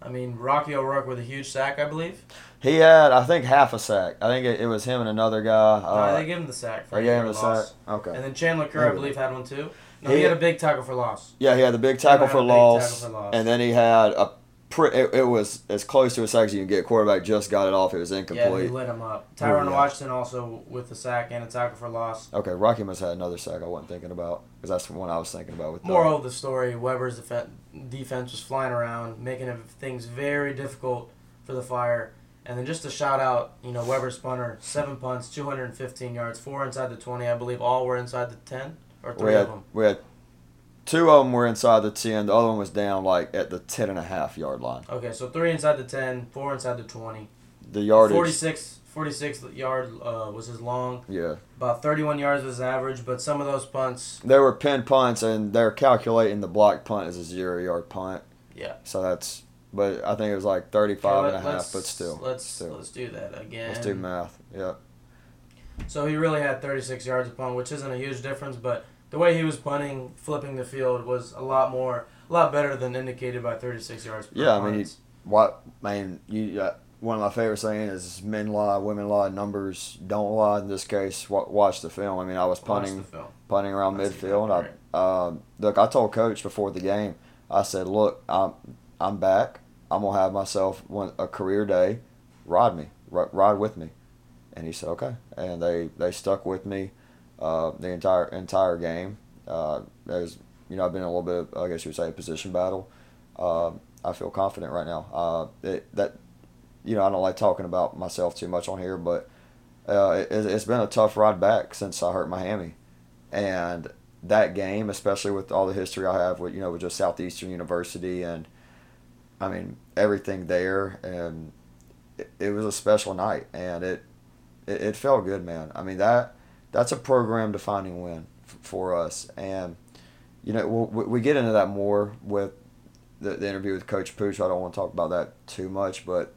I mean, Rocky O'Rourke with a huge sack, I believe. He had, I think, half a sack. I think it, it was him and another guy. no, Uh, they gave him the sack. For they gave him a loss. sack. Okay. And then Chandler Kerr, I believe, had one too. No, he, He- had a big tackle for loss. Yeah, he had the big tackle for a big loss, tackle for loss. and then he had a. It, it was as close to a sack as you can get. Quarterback just got it off. It was incomplete. Yeah, he lit him up. Tyron yeah. Washington also with the sack and a tackle for loss. okay, Rocky must have had another sack I wasn't thinking about because that's the one I was thinking about with. Moral of the story: Webber's defen defense was flying around, making things very difficult for the Fire. And then just to shout out, you know, Webber's punter, seven punts, 215 yards, four inside the 20, I believe. All were inside the 10 or three we of them. we had two of them were inside the ten. The other one was down like at the ten and a half yard line. Okay, so three inside the 10, four inside the 20. The yardage. 46, 46 yard uh, was his long. Yeah, About 31 yards was average, but some of those punts, they were pin punts, and they're calculating the block punt as a zero yard punt. Yeah. So that's. But I think it was like 35 and a half, but still. Let's still. let's do that again. Let's do math. Yeah. So he really had 36 yards a punt, which isn't a huge difference, but the way he was punting, flipping the field was a lot more, a lot better than indicated by 36 yards. Per Yeah, I mean. What man? You uh, one of my favorite sayings is men lie, women lie, numbers don't lie. In this case, wa- watch the film. I mean, I was punting punting around That's midfield. I um, look, I told coach before the game. I said, "Look, I'm I'm back. I'm gonna have myself one a career day. Ride me, ri- ride with me." And he said, "Okay." And they they stuck with me uh, the entire entire game. Uh, there's you know I've been in a little bit of I guess you would say a position battle. Uh, I feel confident right now. Uh, it, that you know I don't like talking about myself too much on here, but uh, it, it's been a tough ride back since I hurt my hammy, and that game, especially with all the history I have with you know with just Southeastern University and I mean everything there, and it, it was a special night, and it, it it felt good, man. I mean that that's a program defining win for us, and you know we'll, we get into that more with the, the interview with Coach Pooch. I don't want to talk about that too much, but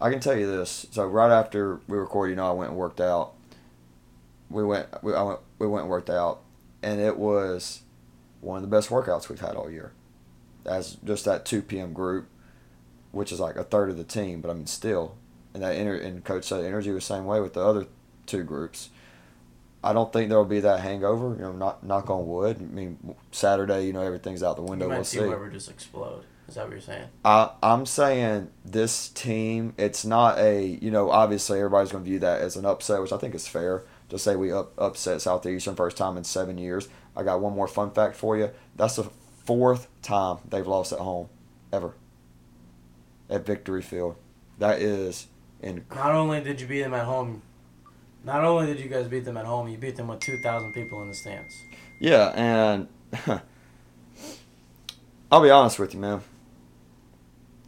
I can tell you this. So right after we recorded, you know, I went and worked out. We went, we, I went, we went and worked out, and it was one of the best workouts we've had all year. As just that two p.m. group, which is like a third of the team, but I mean still, and that inter- and coach said energy was the same way with the other two groups. I don't think there will be that hangover. You know, not knock on wood. I mean, Saturday, you know, everything's out the window. You might We'll see see. whoever just explode. Is that what you're saying? I, I'm saying this team, it's not a, you know, obviously everybody's going to view that as an upset, which I think is fair. To say we up, upset Southeastern first time in seven years. I got one more fun fact for you. That's the fourth time they've lost at home, ever. At Victory Field. That is incredible. Not only did you beat them at home, not only did you guys beat them at home, you beat them with 2,000 people in the stands. Yeah, and I'll be honest with you, man.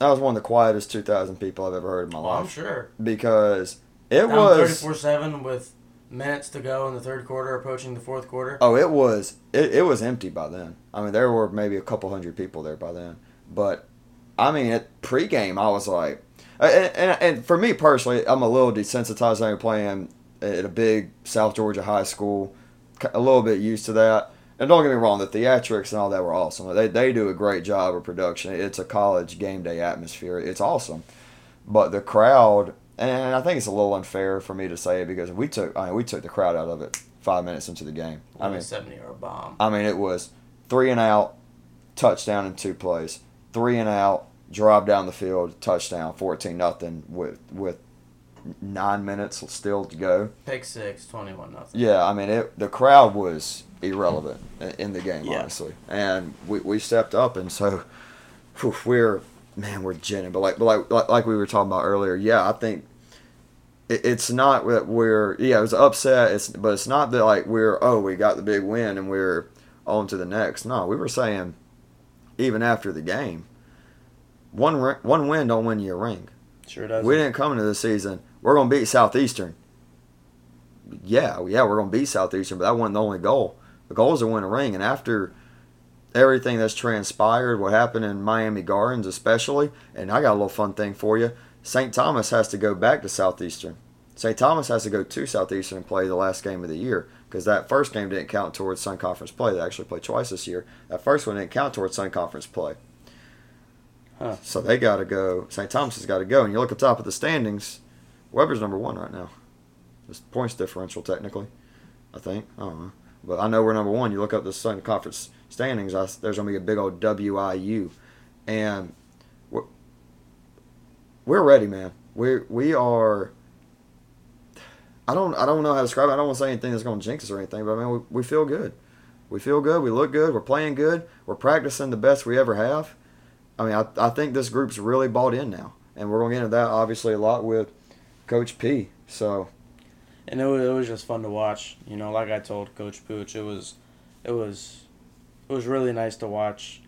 That was one of the quietest 2,000 people I've ever heard in my Well, I'm life. sure. Because it Down was. 34-7 with minutes to go in the third quarter, approaching the fourth quarter. Oh, it was it, it was empty by then. I mean, there were maybe a couple hundred people there by then. But I mean, at pregame, I was like, and, and, and for me personally, I'm a little desensitized. I'm playing at a big South Georgia high school, a little bit used to that. And don't get me wrong, the theatrics and all that were awesome. They they do a great job of production. It's a college game day atmosphere. It's awesome, but the crowd. And I think it's a little unfair for me to say it because we took I mean, we took the crowd out of it five minutes into the game. I mean, 70 yard bomb. I mean, it was three and out, touchdown in two plays. Three and out, drive down the field, touchdown, fourteen nothing with with nine minutes still to go. Pick six, 21 nothing. Yeah, I mean, it. The crowd was irrelevant in- in the game, Yeah. honestly, and we, we stepped up, and so whew, we're man, we're ginning. But like, but like, like, like we were talking about earlier, yeah, I think it, it's not that we're yeah, it was upset. It's but it's not that like we're oh we got the big win and we're on to the next. No, we were saying even after the game, one one win don't win you a ring. Sure does. We didn't come into the season. We're gonna beat Southeastern. Yeah, yeah, we're gonna beat Southeastern, but that wasn't the only goal. The goal is to win a ring, and after everything that's transpired, what happened in Miami Gardens, especially, and I got a little fun thing for you. St. Thomas has to go back to Southeastern. St. Thomas has to go to Southeastern and play the last game of the year because that first game didn't count towards Sun Conference play. They actually played twice this year. That first one didn't count towards Sun Conference play. Huh. So they got to go. St. Thomas has got to go. And you look at the top of the standings, Webber's number one right now. Just points differential, technically. I think. I don't know. But I know we're number one. You look up the Sun Conference standings, I, there's to be a big old WIU. And we're, we're ready, man. We we are. I don't I don't know how to describe it. I don't want to say anything that's going to jinx us or anything, but I mean we, we feel good. We feel good. We look good. We're playing good. We're practicing the best we ever have. I mean, I, I think this group's really bought in now, and we're going to get into that obviously a lot with Coach P. So and it was, it was just fun to watch. You know, like I told Coach Pooch, it was, it was it was really nice to watch.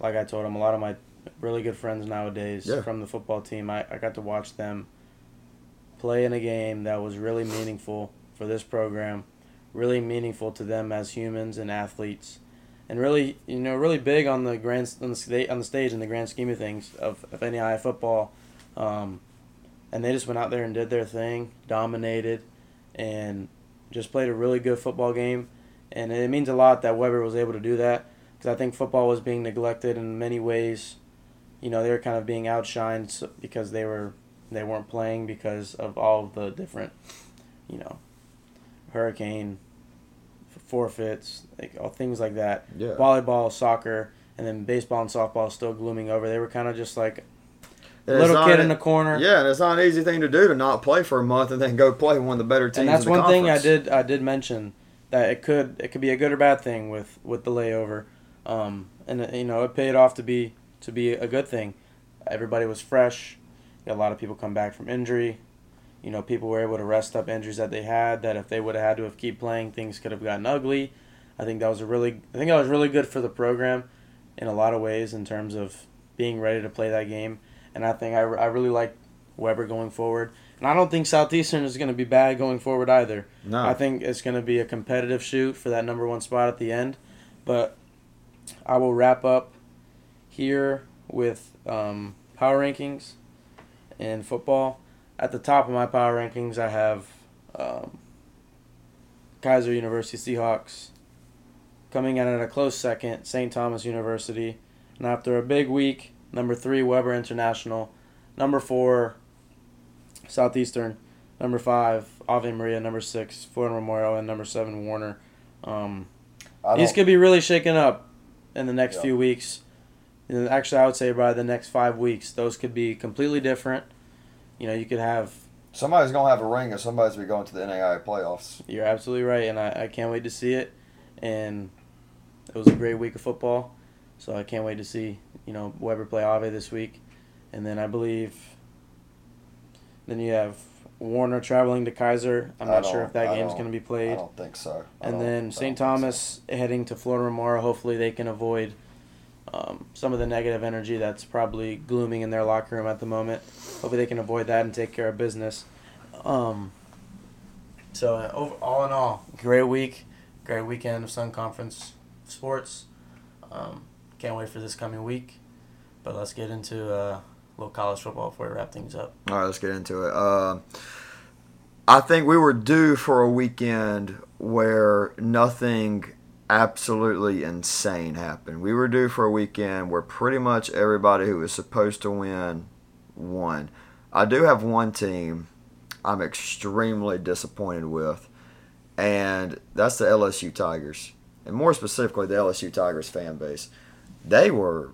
Like I told him, a lot of my really good friends nowadays Yeah. from the football team. I, I got to watch them play in a game that was really meaningful for this program, really meaningful to them as humans and athletes, and really you know really big on the grand on the stage on the stage in the grand scheme of things of, of NAIA football. Um, and they just went out there and did their thing, dominated, and just played a really good football game. And it means a lot that Webber was able to do that because I think football was being neglected in many ways. You know, they were kind of being outshined because they were they weren't playing because of all of the different, you know, hurricane forfeits, like all things like that. Yeah. Volleyball, soccer, and then baseball and softball still glooming over. They were kind of just like little kid in the corner. Yeah, and it's not an easy thing to do to not play for a month and then go play one of the better teams. and that's one thing I did I did mention that it could it could be a good or bad thing with with the layover, um, and uh, you know it paid off to be to be a good thing. Everybody was fresh. A lot of people come back from injury. You know, people were able to rest up injuries that they had. That if they would have had to have keep playing, things could have gotten ugly. I think that was a really I think that was really good for the program in a lot of ways in terms of being ready to play that game. And I think I, I really like Webber going forward. And I don't think Southeastern is going to be bad going forward either. No. I think it's going to be a competitive shoot for that number one spot at the end. But I will wrap up here with um, power rankings in football. At the top of my power rankings, I have um, Keiser University Seahawks. Coming in at a close second, St. Thomas University. And after a big week, number three, Webber International. Number four, Southeastern. Number five, Ave Maria. Number six, Florida Memorial. And number seven, Warner. Um, these could be really shaken up in the next Yeah. few weeks. And Actually, I would say by the next five weeks, those could be completely different. You know, you could have. somebody's gonna have a ring, and somebody's going to be going to the NAIA playoffs. You're absolutely right, and I, I can't wait to see it. And it was a great week of football, so I can't wait to see you know Webber play Ave this week, and then I believe. Then you have Warner traveling to Keiser. I'm not sure if that I game's going to be played. I don't think so. I And then St. think so. Thomas heading to Florida Memorial. Hopefully, they can avoid um, some of the negative energy that's probably glooming in their locker room at the moment. Hopefully, they can avoid that and take care of business. Um, so, uh, over, all in all, great week, great weekend of Sun Conference sports. Um, can't wait for this coming week. But let's get into uh, a little college football before we wrap things up. All right, let's get into it. Um I think we were due for a weekend where nothing absolutely insane happened. We were due for a weekend where pretty much everybody who was supposed to win won. I do have one team I'm extremely disappointed with, and that's the LSU Tigers. And more specifically, the LSU Tigers fan base. They were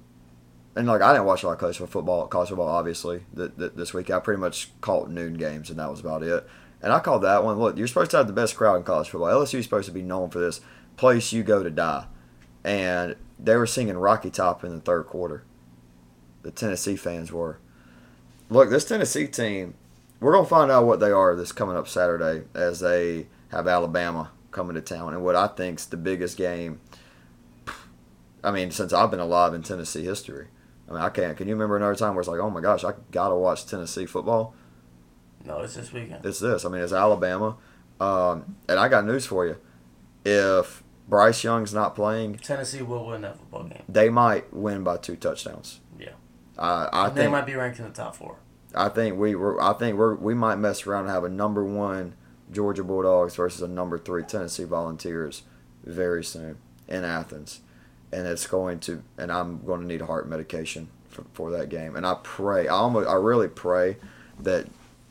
and like I didn't watch a lot of college football, college football obviously th- th- this week. I pretty much caught noon games, and that was about it. And I called that one. Look, you're supposed to have the best crowd in college football. LSU is supposed to be known for this place you go to die, and they were singing Rocky Top in the third quarter. The Tennessee fans were. Look, this Tennessee team, we're gonna find out what they are this coming up Saturday as they have Alabama coming to town, and what I think's the biggest game. I mean, since I've been alive in Tennessee history. I mean, I can't. Can you remember another time where it's like, oh my gosh, I gotta watch Tennessee football? No, it's this weekend. It's this. I mean, it's Alabama, um, and I got news for you. If Bryce Young's not playing, Tennessee will win that football game. they might win by two touchdowns. Yeah. Uh, I And they might be ranked in the top four. I think we were. I think we're. We might mess around and have a number one Georgia Bulldogs versus a number three Tennessee Volunteers very soon in Athens, and it's going to. And I'm going to need heart medication for, for that game. And I pray. I almost. I really pray that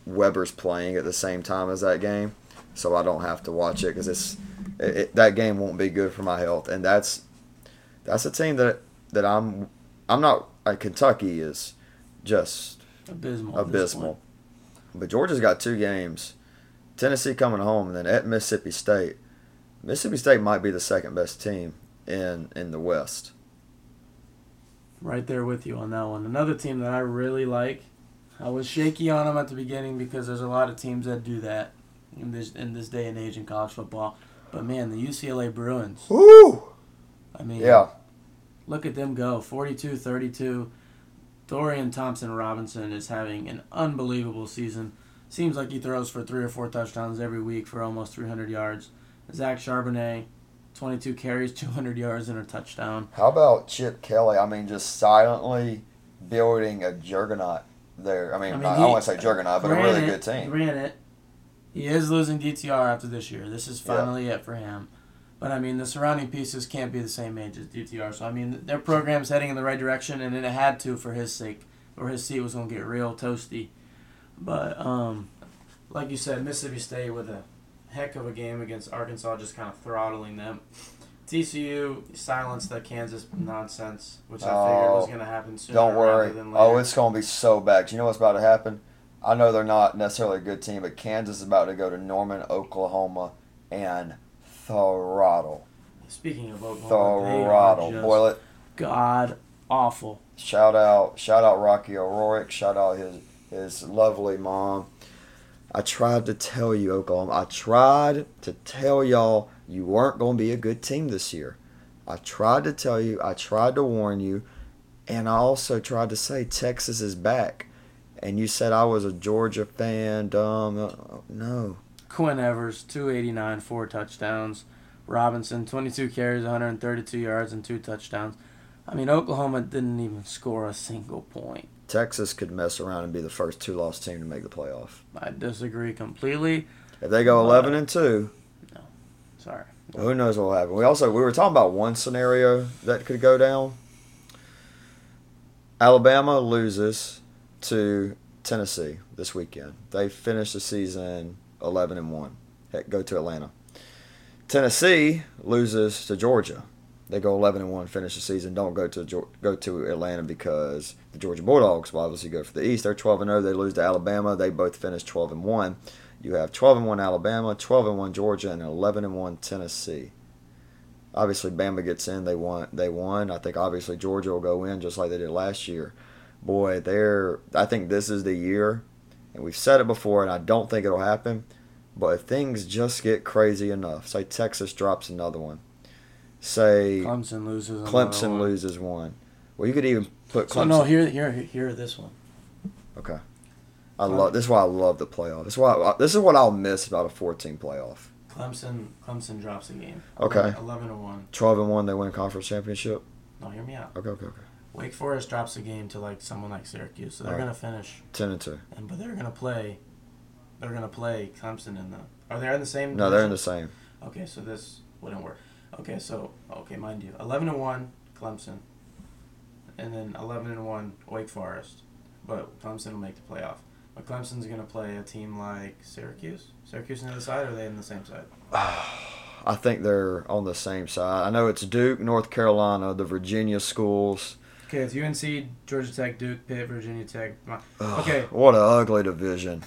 Webber's playing at the same time as that game, so I don't have to watch it because it's. It, it, that game won't be good for my health, and that's that's a team that that I'm. I'm not. Like Kentucky is just Abysmal. abysmal. But Georgia's got two games. Tennessee coming home, and then at Mississippi State. Mississippi State might be the second best team in in the West. Right there with you on that one. Another team that I really like. I was shaky on them at the beginning because there's a lot of teams that do that in this in this day and age in college football. But man, the UCLA Bruins. Woo! I mean, Yeah, Look at them go 42 32. Dorian Thompson Robinson is having an unbelievable season. Seems like he throws for three or four touchdowns every week for almost 300 yards. Zach Charbonnet, 22 carries, 200 yards, and a touchdown. How about Chip Kelly? I mean, just silently building a juggernaut there. I mean, I, mean, I, he- don't want to say juggernaut, but a really Granted- good team. Granted, he is losing DTR after this year. This is Yeah. finally it for him. But I mean, the surrounding pieces can't be the same age as DTR. So I mean, their program's heading in the right direction, and it had to for his sake, or his seat was gonna get real toasty. But um, like you said, Mississippi State with a heck of a game against Arkansas, just kind of throttling them. TCU silenced the Kansas nonsense, which I figured was Oh, gonna happen sooner Don't worry. than oh, later. Oh, it's going to be so bad. You know what's about to happen? I know they're not necessarily a good team, but Kansas is about to go to Norman, Oklahoma, and throttle. Speaking of Oklahoma, Throttle. Boil it. god awful. Shout out, shout out Rocky O'Rourke. Shout out his his lovely mom. I tried to tell you, Oklahoma. I tried to tell y'all you weren't going to be a good team this year. I tried to tell you. I tried to warn you, and I also tried to say Texas is back. And you said I was a Georgia fan. Dumb. Uh, No. Quinn Ewers, 289, four touchdowns. Robinson, 22 carries, 132 yards, and two touchdowns. I mean, Oklahoma didn't even score a single point. Texas could mess around and be the first two-loss team to make the playoff. I disagree completely. If they go uh, 11 and two, no, Sorry. Who knows what will happen? We also we were talking about one scenario that could go down. Alabama loses to Tennessee this weekend. They finish the season eleven and one. Heck, go to Atlanta. Tennessee loses to Georgia. They go eleven and one, finish the season. Don't go to go to Atlanta because the Georgia Bulldogs will obviously go for the East. They're twelve and zero. They lose to Alabama. They both finish twelve and one. You have 12 and 1 Alabama, 12 and 1 Georgia, and 11 and 1 Tennessee. Obviously, Bama gets in. They won. They won. I think obviously Georgia will go in just like they did last year. Boy, they're. I think this is the year, and we've said it before, and I don't think it'll happen. But if things just get crazy enough, say Texas drops another one, say Clemson loses. Clemson one. loses one. Well, you could even put Clemson. So no, here, here, here, this one. Okay. I love. This is why I love the playoff. This is why. Uh, this is what I'll miss about a 14 playoff. Clemson, Clemson drops a game. Okay. 11 to one. 12 and one, they win conference championship. No, hear me out. Okay, okay, okay. Wake Forest drops a game to like someone like Syracuse, so they're Alright. gonna finish, 10 and two. and but they're gonna play. They're gonna play Clemson in the. Are they in the same? No, they're in the same. Okay, so this wouldn't work. Okay, so okay, mind you, eleven and one Clemson, and then eleven and one Wake Forest, but Clemson will make the playoff. But Clemson's gonna play a team like Syracuse. Syracuse on the other side, or are they on the same side? I think they're on the same side. I know it's Duke, North Carolina, the Virginia schools. Okay, it's UNC, Georgia Tech, Duke, Pitt, Virginia Tech. Mon- Ugh, Okay. What an ugly division.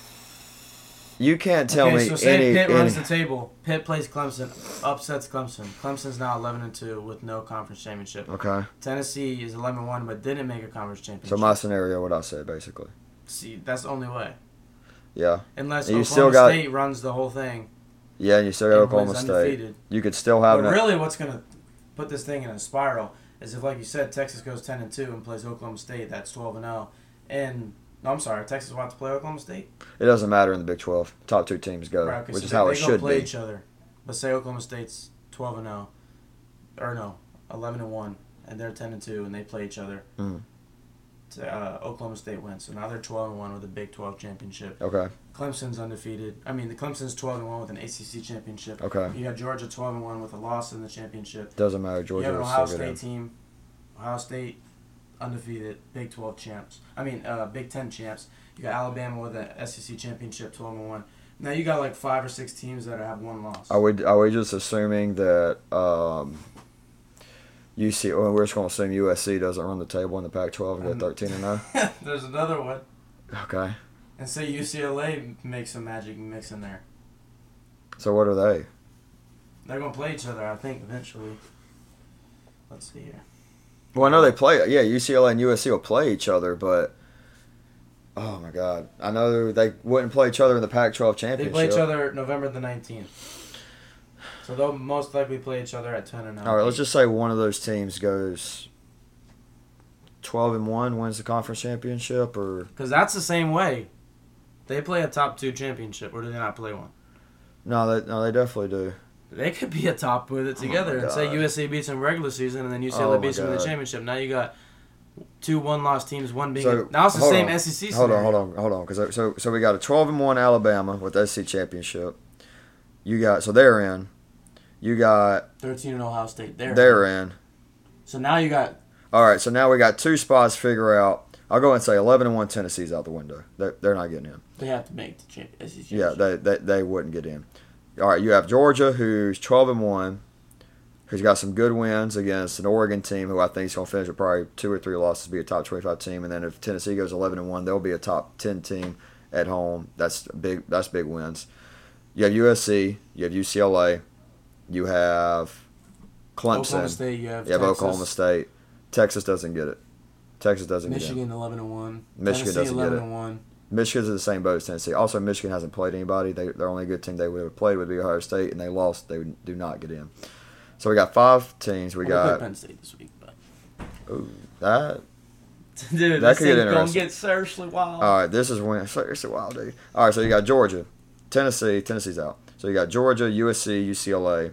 You can't tell okay, me so say any. Pitt any runs the table. Pitt plays Clemson, upsets Clemson. Clemson's now eleven and two with no conference championship. okay. Tennessee is eleven and one, but didn't make a conference championship. So my scenario, what I said, basically. See, that's the only way. Yeah. Unless And you Oklahoma still got- State runs the whole thing. Yeah, and you still got Oklahoma State. You could still have But an. really, what's gonna put this thing in a spiral is if, like you said, Texas goes ten and two and plays Oklahoma State. That's twelve and zero. And no, I'm sorry, Texas will have to play Oklahoma State. It doesn't matter in the Big 12. Top two teams go, Right, which so is they, how they it should play be. each other. But say Oklahoma State's twelve and zero, or no, eleven and one, and they're ten and two, and they play each other. Mhm. To, uh, Oklahoma State wins, so now they're twelve and one with a Big Twelve championship. Okay. Clemson's undefeated. I mean, the Clemson's twelve and one with an ACC championship. Okay. You got Georgia twelve and one with a loss in the championship. Doesn't matter. you Georgia have an Ohio State in. team. Ohio State undefeated, Big Twelve champs. I mean, uh, Big Ten champs. You got Alabama with an SEC championship, twelve and one. Now you got like five or six teams that have one loss. Are we are we just assuming that um, UC? Well, we're just going to assume USC doesn't run the table in the Pac-12 and Um, go 13 and 0. There's another one, Okay. and say UCLA makes some magic mix in there. So what are they? They're gonna play each other, I think, eventually. Let's see here. Well, I know they play. Yeah, UCLA and USC will play each other, but oh my God, I know they wouldn't play each other in the Pac-12 championship. They play each other November the nineteenth. So they'll most likely play each other at ten and 9. All right, let's just say one of those teams goes twelve and one wins the conference championship, or Because that's the same way. They play a top two championship, or do they not play one? no, they no, they definitely do. They could be a top with it Oh together and say. USC beats them regular season, and then UCLA Oh beats them in the championship. Now you got two one-loss teams, one being So, now it's the same on. SEC. Hold on, hold on, hold on. Because so so we got a twelve and one Alabama with the SC championship. You got so they're in. You got Thirteen and Ohio State. There. they're in. So now you got All right, so now we got two spots to figure out. I'll go and say eleven and one Tennessee's out the window. They're, they're not getting in. they have to make the champ- SEC. Yeah, they, they they wouldn't get in. All right, you have Georgia, who's twelve and one, who's got some good wins against an Oregon team, who I think is going to finish with probably two or three losses, be a top twenty-five team, and then if Tennessee goes eleven and one, they'll be a top ten team at home. That's big. That's big wins. You have USC, you have UCLA, you have Clemson, Oklahoma State. You have, you have Texas, Oklahoma State. Texas doesn't get it. Texas doesn't get it. Michigan eleven and one. Michigan Tennessee doesn't get eleven it. and one. Michigan's in the same boat as Tennessee. Also, Michigan hasn't played anybody. They, their only good team they would have played would be Ohio State, and they lost. They do not get in. So we got five teams. We Well, got Penn State this week, but ooh, that. dude, That could get thing's gonna get seriously wild. All right, this is when seriously wild, dude. All right, so you got Georgia, Tennessee. Tennessee's out. So you got Georgia, USC, UCLA.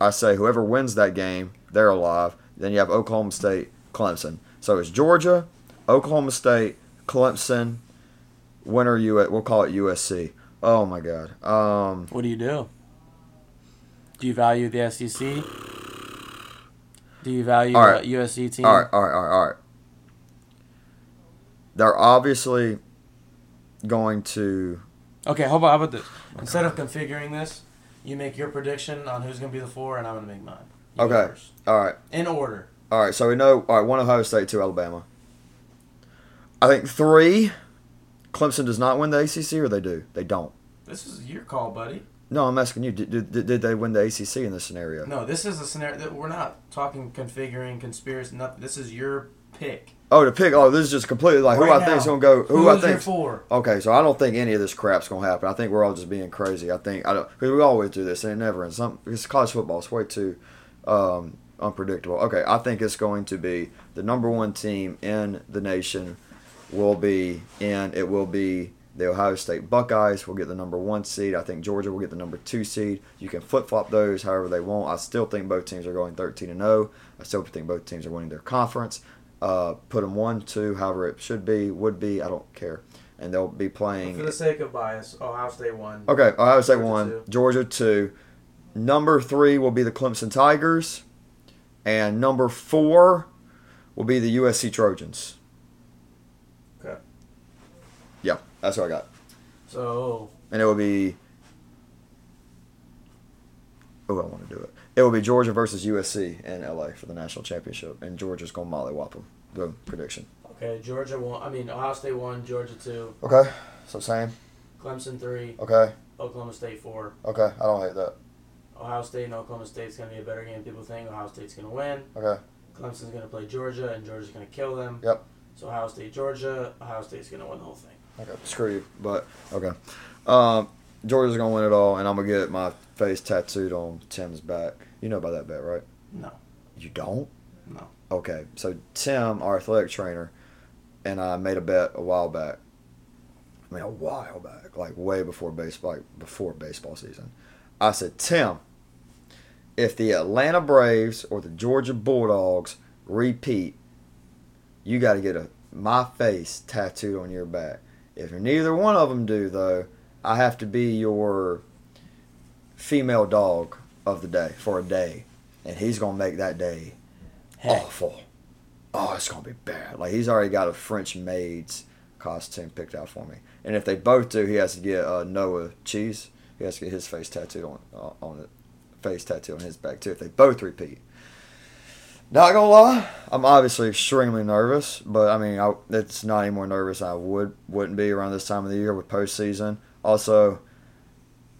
I say whoever wins that game, they're alive. Then you have Oklahoma State, Clemson. So it's Georgia, Oklahoma State, Clemson. Winner, at? We'll call it USC. Oh my God. Um. What do you do? Do you value the SEC? Do you value All right. a USC team? All right, all right, all right, all right. They're obviously going to. Okay, how about, how about this? Instead of configuring this, you make your prediction on who's going to be the four, and I'm going to make mine. You Okay. All right, In order. all right. So we know. All right, one Ohio State, two Alabama. I think three. Clemson does not win the ACC, or they do. They don't. This is your call, buddy. No, I'm asking you. Did, did, did they win the ACC in this scenario? No, this is a scenario that we're not talking configuring conspiracy. Nothing. This is your pick. Oh, to pick. Oh, this is just completely like who Right I think is going to go. Who, Who I think. for. Okay, so I don't think any of this crap's gonna happen. I think we're all just being crazy. I think I don't because we always do this and it never ends. Some because college football is way too um, unpredictable. Okay, I think it's going to be the number one team in the nation will be in. It will be the Ohio State Buckeyes. Will get the number one seed. I think Georgia will get the number two seed. You can flip flop those however they want. I still think both teams are going thirteen and zero. I still think both teams are winning their conference. Uh, put them one, two, however it should be, would be. I don't care and they'll be playing. For the sake of bias, Ohio State one. Okay, Ohio State Georgia one, two. Georgia two. Number three will be the Clemson Tigers, and number four will be the USC Trojans. Okay. Yeah, that's what I got, So and it will be. Oh, I want to do it. It will be Georgia versus USC in LA for the national championship, and Georgia's gonna mollywop them. The prediction. okay, Georgia won. I mean, Ohio State won. Georgia two. Okay, so same. Clemson three. Okay, Oklahoma State four. okay, I don't hate that. Ohio State and Oklahoma State's gonna be a better game. People think Ohio State's gonna win. Okay, Clemson's gonna play Georgia, and Georgia's gonna kill them. Yep. So Ohio State, Georgia. Ohio State's gonna win the whole thing. Okay, screw you. But okay, um, Georgia's gonna win it all, and I'm gonna get my face tattooed on Tim's back. You know about that bet, right? No. You don't? No. Okay, so Tim, our athletic trainer, and I made a bet a while back. I mean, a while back, like way before baseball, like before baseball season. I said, Tim, if the Atlanta Braves or the Georgia Bulldogs repeat, you got to get a my face tattooed on your back. If neither one of them do, though, I have to be your female dog of the day for a day, and he's gonna make that day Heck. awful. Oh, it's gonna be bad. Like he's already got a French maid's costume picked out for me, and if they both do, he has to get uh, Noah cheese. He has to get his face tattooed on uh, on it, face tattoo on his back too. If they both repeat. Not gonna lie, I'm obviously extremely nervous, but I mean, I, it's not any more nervous than I would wouldn't be around this time of the year with postseason. Also,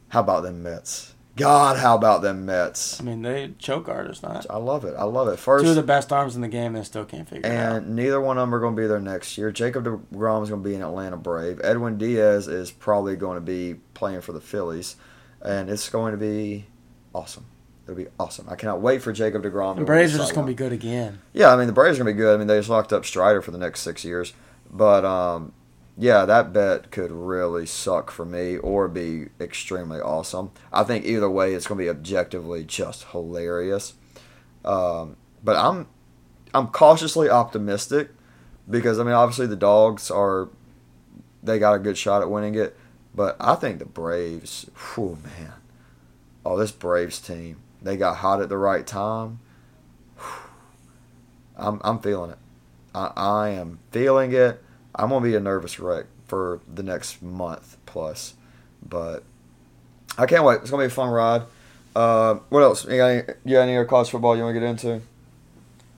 how about them Mets? God, how about them Mets? I mean, they choke artists, not I love it. I love it. First, two of the best arms in the game, and still can't figure it out. and neither one of them are going to be there next year. Jacob DeGrom is going to be an Atlanta Brave. Edwin Diaz is probably going to be playing for the Phillies, and it's going to be awesome. It'll be awesome. I cannot wait for Jacob Degrom. The Braves are just going to be good again. Yeah, I mean the Braves are going to be good. I mean they just locked up Strider for the next six years, but um, yeah, that bet could really suck for me or be extremely awesome. I think either way, it's going to be objectively just hilarious. Um, but I'm I'm cautiously optimistic because I mean obviously the dogs are they got a good shot at winning it, but I think the Braves, whew, man, oh this Braves team, they got hot at the right time. I'm I'm feeling it. I, I am feeling it. I'm gonna be a nervous wreck for the next month plus, but I can't wait. It's gonna be a fun ride. Uh, what else? You got any, you got any other college football you want to get into?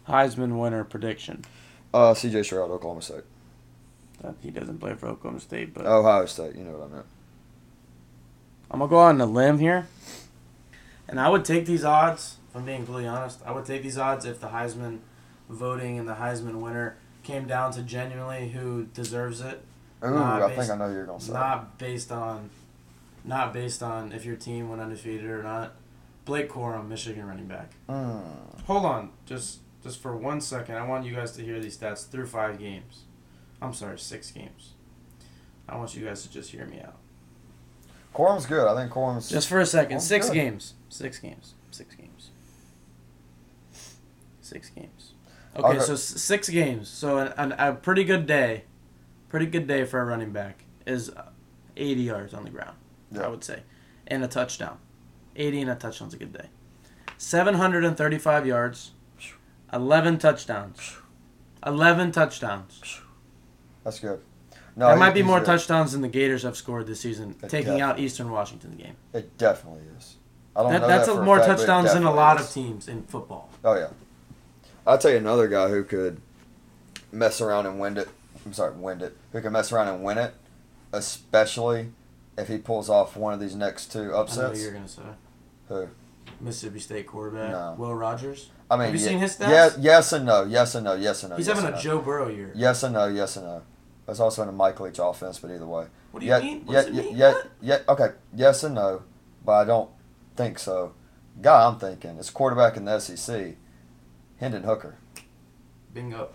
Heisman winner prediction. Uh, C.J. Stroud, Oklahoma State. That he doesn't play for Oklahoma State, but Ohio State. You know what I meant. I'm gonna go on a limb here, and I would take these odds. If I'm being completely honest, I would take these odds if the Heisman voting and the Heisman winner came down to genuinely who deserves it, Ooh, I based- think I know you're gonna say. not based on, not based on if your team went undefeated or not. Blake Corum, Michigan running back. Mm. Hold on, just just for one second. I want you guys to hear these stats through five games. I'm sorry, six games. I want you guys to just hear me out. Corum's good. I think Corum's. Just for a second. six good. games. Six games. Six games. Six games. Okay, Okay. so s- six games. So an, an, a pretty good day, pretty good day for a running back is uh, 80 yards on the ground, Yeah. I would say, and a touchdown. 80 and a touchdown's a good day. 735 yards, 11 touchdowns. 11 touchdowns. That's good. No, there he- might be more good. touchdowns than the Gators have scored this season, It taking out Eastern Washington game. It definitely is. I don't That, know that's that a, more fact, touchdowns than a lot is. of teams in football. Oh yeah. I'll tell you another guy who could mess around and win it. I'm sorry, win it. Who can mess around and win it, especially if he pulls off one of these next two I know who upsets. you're gonna say. Who? Mississippi State quarterback No. Will Rogers. I mean, Have you ye- seen his stats? Yeah, yes and no. Yes and no. Yes and no. He's yes having a no. Joe Burrow year. Yes and no. Yes and no. That's also in a Mike Leach offense, but either way. What do you yeah, mean? What yeah, does it yeah, mean? yeah, yeah, okay. Yes and no, but I don't think so. Guy I'm thinking is quarterback in the SEC, Hendon Hooker. Bingo.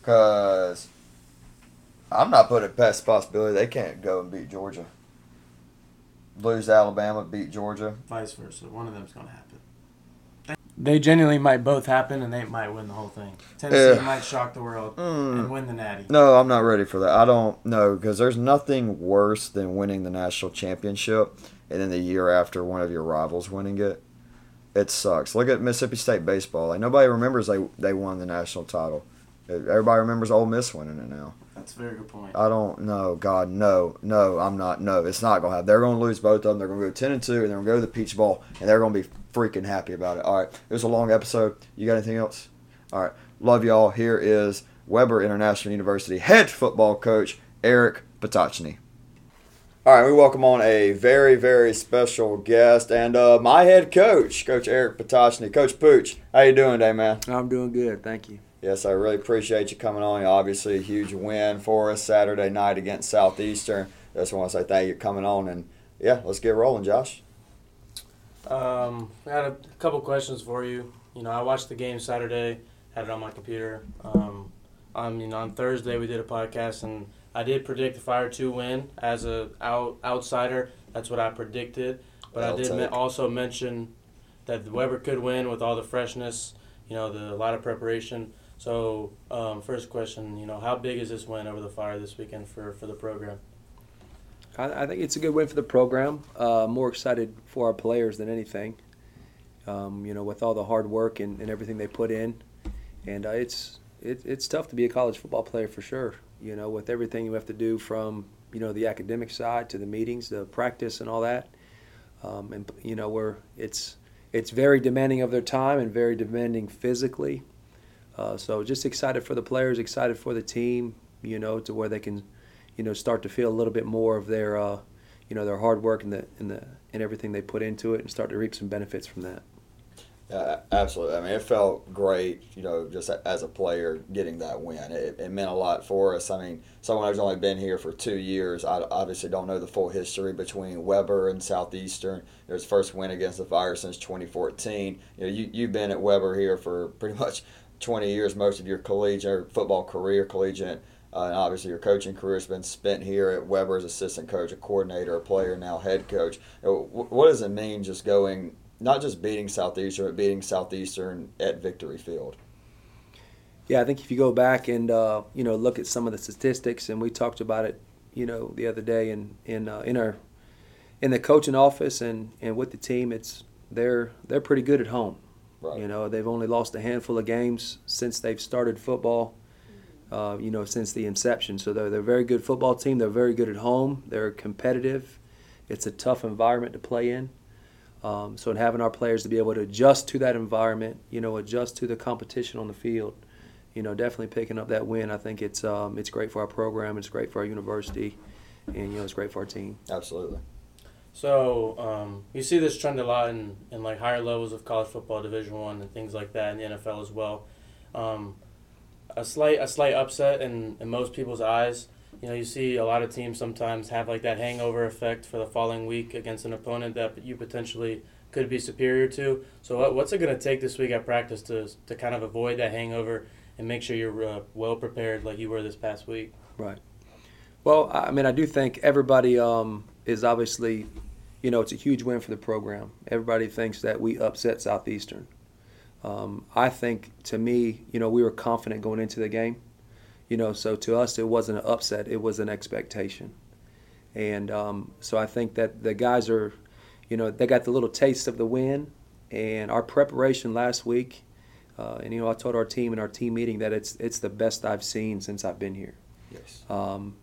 Because I'm not putting it past the possibility they can't go and beat Georgia. Lose Alabama, beat Georgia. Vice versa. One of them's gonna happen. They genuinely might both happen, and they might win the whole thing. Tennessee Yeah. might shock the world Mm. and win the Natty. No, I'm not ready for that. I don't know because there's nothing worse than winning the national championship and then the year after one of your rivals winning it. It sucks. Look at Mississippi State baseball. Like nobody remembers they they won the national title. Everybody remembers Ole Miss winning it now. That's a very good point. I don't know. God, no, no, I'm not. No, it's not gonna happen. They're gonna lose both of them. They're gonna go ten and two, and they're gonna go to the Peach Bowl, and they're gonna be freaking happy about it. All right, it was a long episode. You got anything else? All right, love y'all. Here is Webber International University head football coach Eric Potochney. All right, we welcome on a very, very special guest and uh, my head coach, Coach Eric Potochney. Coach Pooch, how you doing today, man? I'm doing good, thank you. Yes, I really appreciate you coming on. Obviously, a huge win for us Saturday night against Southeastern. Just want to say thank you for coming on, and yeah, let's get rolling, Josh. Um, I had a couple questions for you. You know, I watched the game Saturday, had it on my computer. Um, I mean, on Thursday we did a podcast, and I did predict the Fire to win as a out, outsider. That's what I predicted. But I I'll did me- also mention that Webber could win with all the freshness, you know, the a lot of preparation. So, um, first question, you know, how big is this win over the Fire this weekend for, for the program? I, I think it's a good win for the program. Uh, more excited for our players than anything. Um, you know, with all the hard work and, and everything they put in, and uh, it's it, it's tough to be a college football player for sure. You know, with everything you have to do from you know the academic side to the meetings, the practice, and all that. Um, and you know, we're it's it's very demanding of their time and very demanding physically. Uh, so just excited for the players, excited for the team. You know, to where they can you know, start to feel a little bit more of their, uh, you know, their hard work and the and the and everything they put into it, and start to reap some benefits from that. Uh, absolutely. I mean, it felt great, you know, just as a player getting that win. It, it meant a lot for us. I mean, someone who's only been here for two years, I obviously don't know the full history between Webber and Southeastern. There's first win against the Fire since 2014. You know, you, you've been at Webber here for pretty much 20 years, most of your collegiate football career, collegiate. Uh, and obviously, your coaching career has been spent here at Webber as assistant coach, a coordinator, a player, now head coach. What does it mean just going not just beating Southeastern, but beating Southeastern at Victory Field. Yeah, I think if you go back and uh, you know look at some of the statistics, and we talked about it, you know, the other day in in uh, in our in the coaching office and, and with the team, it's they're they're pretty good at home. Right. You know, they've only lost a handful of games since they've started football. Uh, you know, since the inception. So they're they're a very good football team. They're very good at home. They're competitive. It's a tough environment to play in. Um, so in having our players to be able to adjust to that environment, you know, adjust to the competition on the field, you know, definitely picking up that win. I think it's um, it's great for our program, it's great for our university, and you know, it's great for our team. Absolutely. So um, you see this trend a lot in, in like higher levels of college football, Division One, and things like that, in the NFL as well. Um, a slight a slight upset in, in most people's eyes you know, you see a lot of teams sometimes have like that hangover effect for the following week against an opponent that you potentially could be superior to. So, what's it going to take this week at practice to to kind of avoid that hangover and make sure you're uh, well prepared like you were this past week? Right. Well, I mean, I do think everybody um, is obviously, you know, it's a huge win for the program. Everybody thinks that we upset Southeastern. Um, I think, to me, you know, we were confident going into the game. You know, so to us, it wasn't an upset; it was an expectation. And um, so I think that the guys are, you know, they got the little taste of the win, and our preparation last week. Uh, and you know, I told our team in our team meeting that it's it's the best I've seen since I've been here. Yes. Um,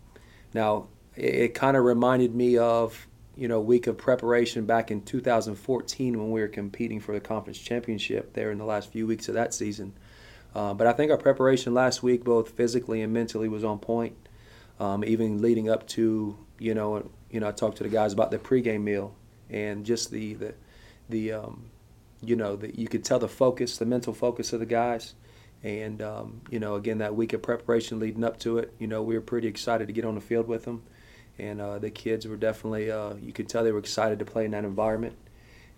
now, it, it kind of reminded me of you know week of preparation back in 2014 when we were competing for the conference championship there in the last few weeks of that season. Uh, but I think our preparation last week, both physically and mentally, was on point. Um, even leading up to you know, you know, I talked to the guys about the pregame meal and just the the the um, you know, that you could tell the focus, the mental focus of the guys. And um, you know, again, that week of preparation leading up to it, you know, we were pretty excited to get on the field with them, and uh, the kids were definitely, uh, you could tell they were excited to play in that environment.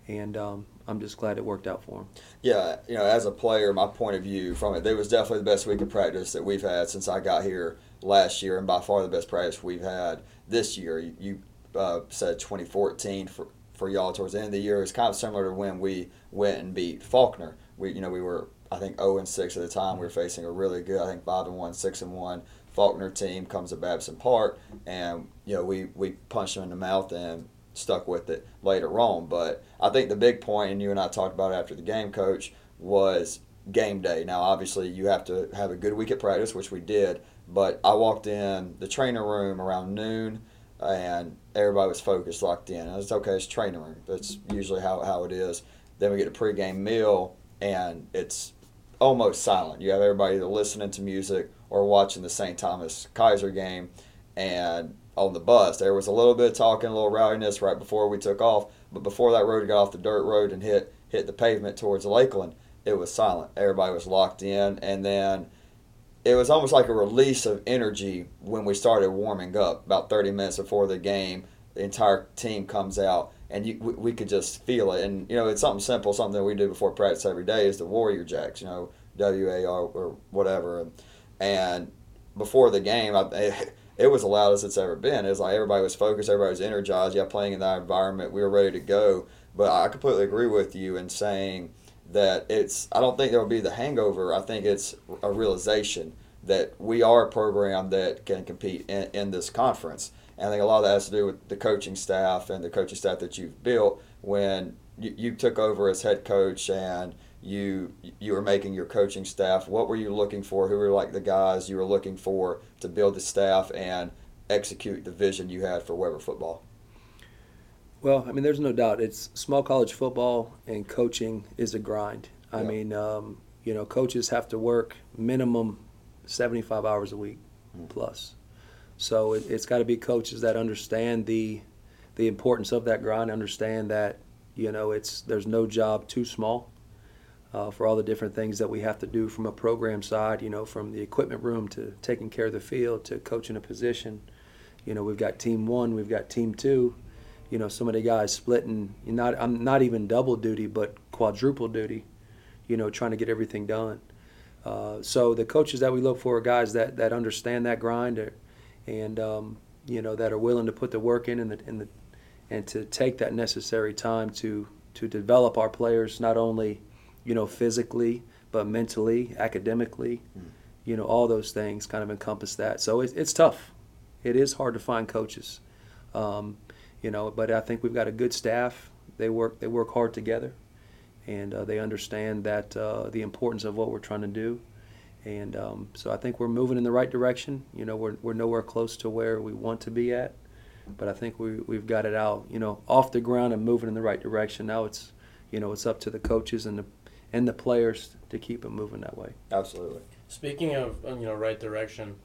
And um, I'm just glad it worked out for him. Yeah, you know, as a player, my point of view from it, it was definitely the best week of practice that we've had since I got here last year, and by far the best practice we've had this year. You uh, said 2014 for for y'all towards the end of the year. It's kind of similar to when we went and beat Faulkner. We, you know, we were I think 0 and 6 at the time. We were facing a really good, I think 5 and 1, 6 and 1 Faulkner team comes to Babson Park, and you know we we punched them in the mouth and stuck with it later on. But I think the big point, and you and I talked about it after the game, coach, was game day. Now, obviously, you have to have a good week at practice, which we did. But I walked in the training room around noon, and everybody was focused, locked in. I was okay. It's training room. That's usually how how it is. Then we get a pregame meal, and it's almost silent. You have everybody either listening to music or watching the St. Thomas Keiser game, and on the bus. There was a little bit of talking, a little rowdiness right before we took off, but before that road got off the dirt road and hit hit the pavement towards Lakeland, it was silent. Everybody was locked in, and then it was almost like a release of energy when we started warming up. About 30 minutes before the game, the entire team comes out, and you, we, we could just feel it. And you know, it's something simple, something that we do before practice every day is the Warrior Jacks. You know, W A R or whatever, and, and before the game, I, it was the loudest it's ever been. It was like everybody was focused, everybody was energized. Yeah, playing in that environment, we were ready to go. But I completely agree with you in saying that it's. I don't think there will be the hangover. I think it's a realization that we are a program that can compete in, in this conference. And I think a lot of that has to do with the coaching staff and the coaching staff that you've built when you, you took over as head coach and you you were making your coaching staff what were you looking for? Who were like the guys you were looking for to build the staff and execute the vision you had for Webber football? Well i mean there's no doubt. It's small college football and coaching is a grind. I mean um, you know coaches have to work minimum 75 hours a week mm-hmm. plus. So it, has got to be coaches that understand the the importance of that grind understand that you know it's there's no job too small uh, for all the different things that we have to do from a program side. You know, from the equipment room to taking care of the field to coaching a position. You know, we've got team one, we've got team two. You know, some of the guys splitting. Not I'm not even double duty, but quadruple duty. You know, trying to get everything done. Uh, so the coaches that we look for are guys that, that understand that grind, uh, and um, you know that are willing to put the work in and the, and the and to take that necessary time to to develop our players not only you know physically but mentally, academically, mm. you know all those things kind of encompass that. So it, it's tough. It is hard to find coaches, um, you know. But I think we've got a good staff. They work they work hard together and uh, they understand that uh, the importance of what we're trying to do. And um, so I think we're moving in the right direction. You know, we're, we're nowhere close to where we want to be at, but I think we, we've got it out, you know, off the ground and moving in the right direction. Now it's, you know, it's up to the coaches and the, and the players to keep it moving that way. Absolutely. Speaking of, you know, right direction,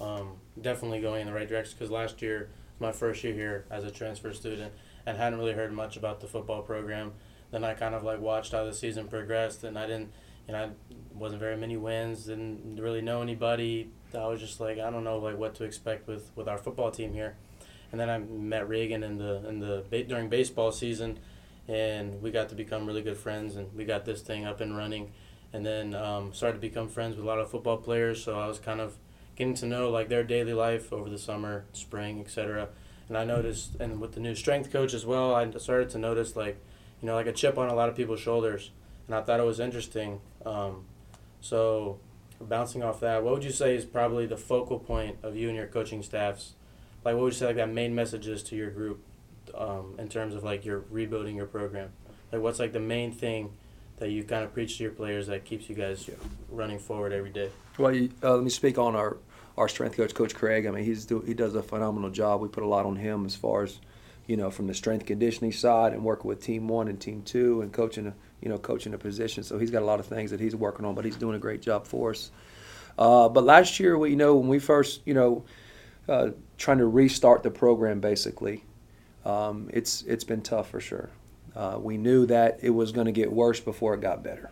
um, definitely going in the right direction because last year, my first year here as a transfer student, and hadn't really heard much about the football program then I kind of like watched how the season progressed, and I didn't, you know, wasn't very many wins, didn't really know anybody. I was just like, I don't know, like what to expect with with our football team here. And then I met Reagan in the in the during baseball season, and we got to become really good friends, and we got this thing up and running, and then um, started to become friends with a lot of football players. So I was kind of getting to know like their daily life over the summer, spring, etc. And I noticed, and with the new strength coach as well, I started to notice like you know, like a chip on a lot of people's shoulders. And I thought it was interesting. Um, so, bouncing off that, what would you say is probably the focal point of you and your coaching staffs? Like, what would you say like that main messages to your group um, in terms of like you're rebuilding your program? Like, what's like the main thing that you kind of preach to your players that keeps you guys running forward every day? Well, you, uh, let me speak on our our strength coach, Coach Craig. I mean, he's do, he does a phenomenal job. We put a lot on him as far as you know, from the strength conditioning side and working with team one and team two and coaching, you know, coaching a position. So he's got a lot of things that he's working on, but he's doing a great job for us. Uh, but last year, we, you know, when we first, you know, uh, trying to restart the program, basically, um, it's it's been tough for sure. Uh, we knew that it was going to get worse before it got better.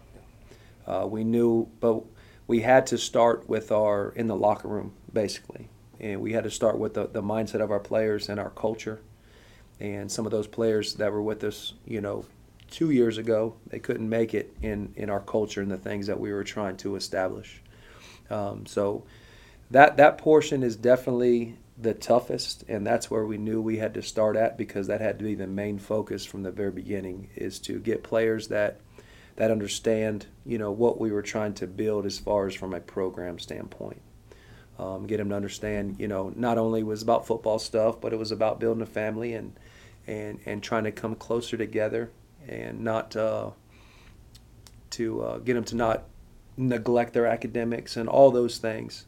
Uh, we knew, but we had to start with our in the locker room, basically, and we had to start with the, the mindset of our players and our culture and some of those players that were with us, you know, two years ago, they couldn't make it in in our culture and the things that we were trying to establish. Um, so that that portion is definitely the toughest, and that's where we knew we had to start at because that had to be the main focus from the very beginning is to get players that that understand, you know, what we were trying to build as far as from a program standpoint um, get them to understand, you know, not only was about football stuff, but it was about building a family and and and trying to come closer together and not uh, to uh, get them to not neglect their academics and all those things.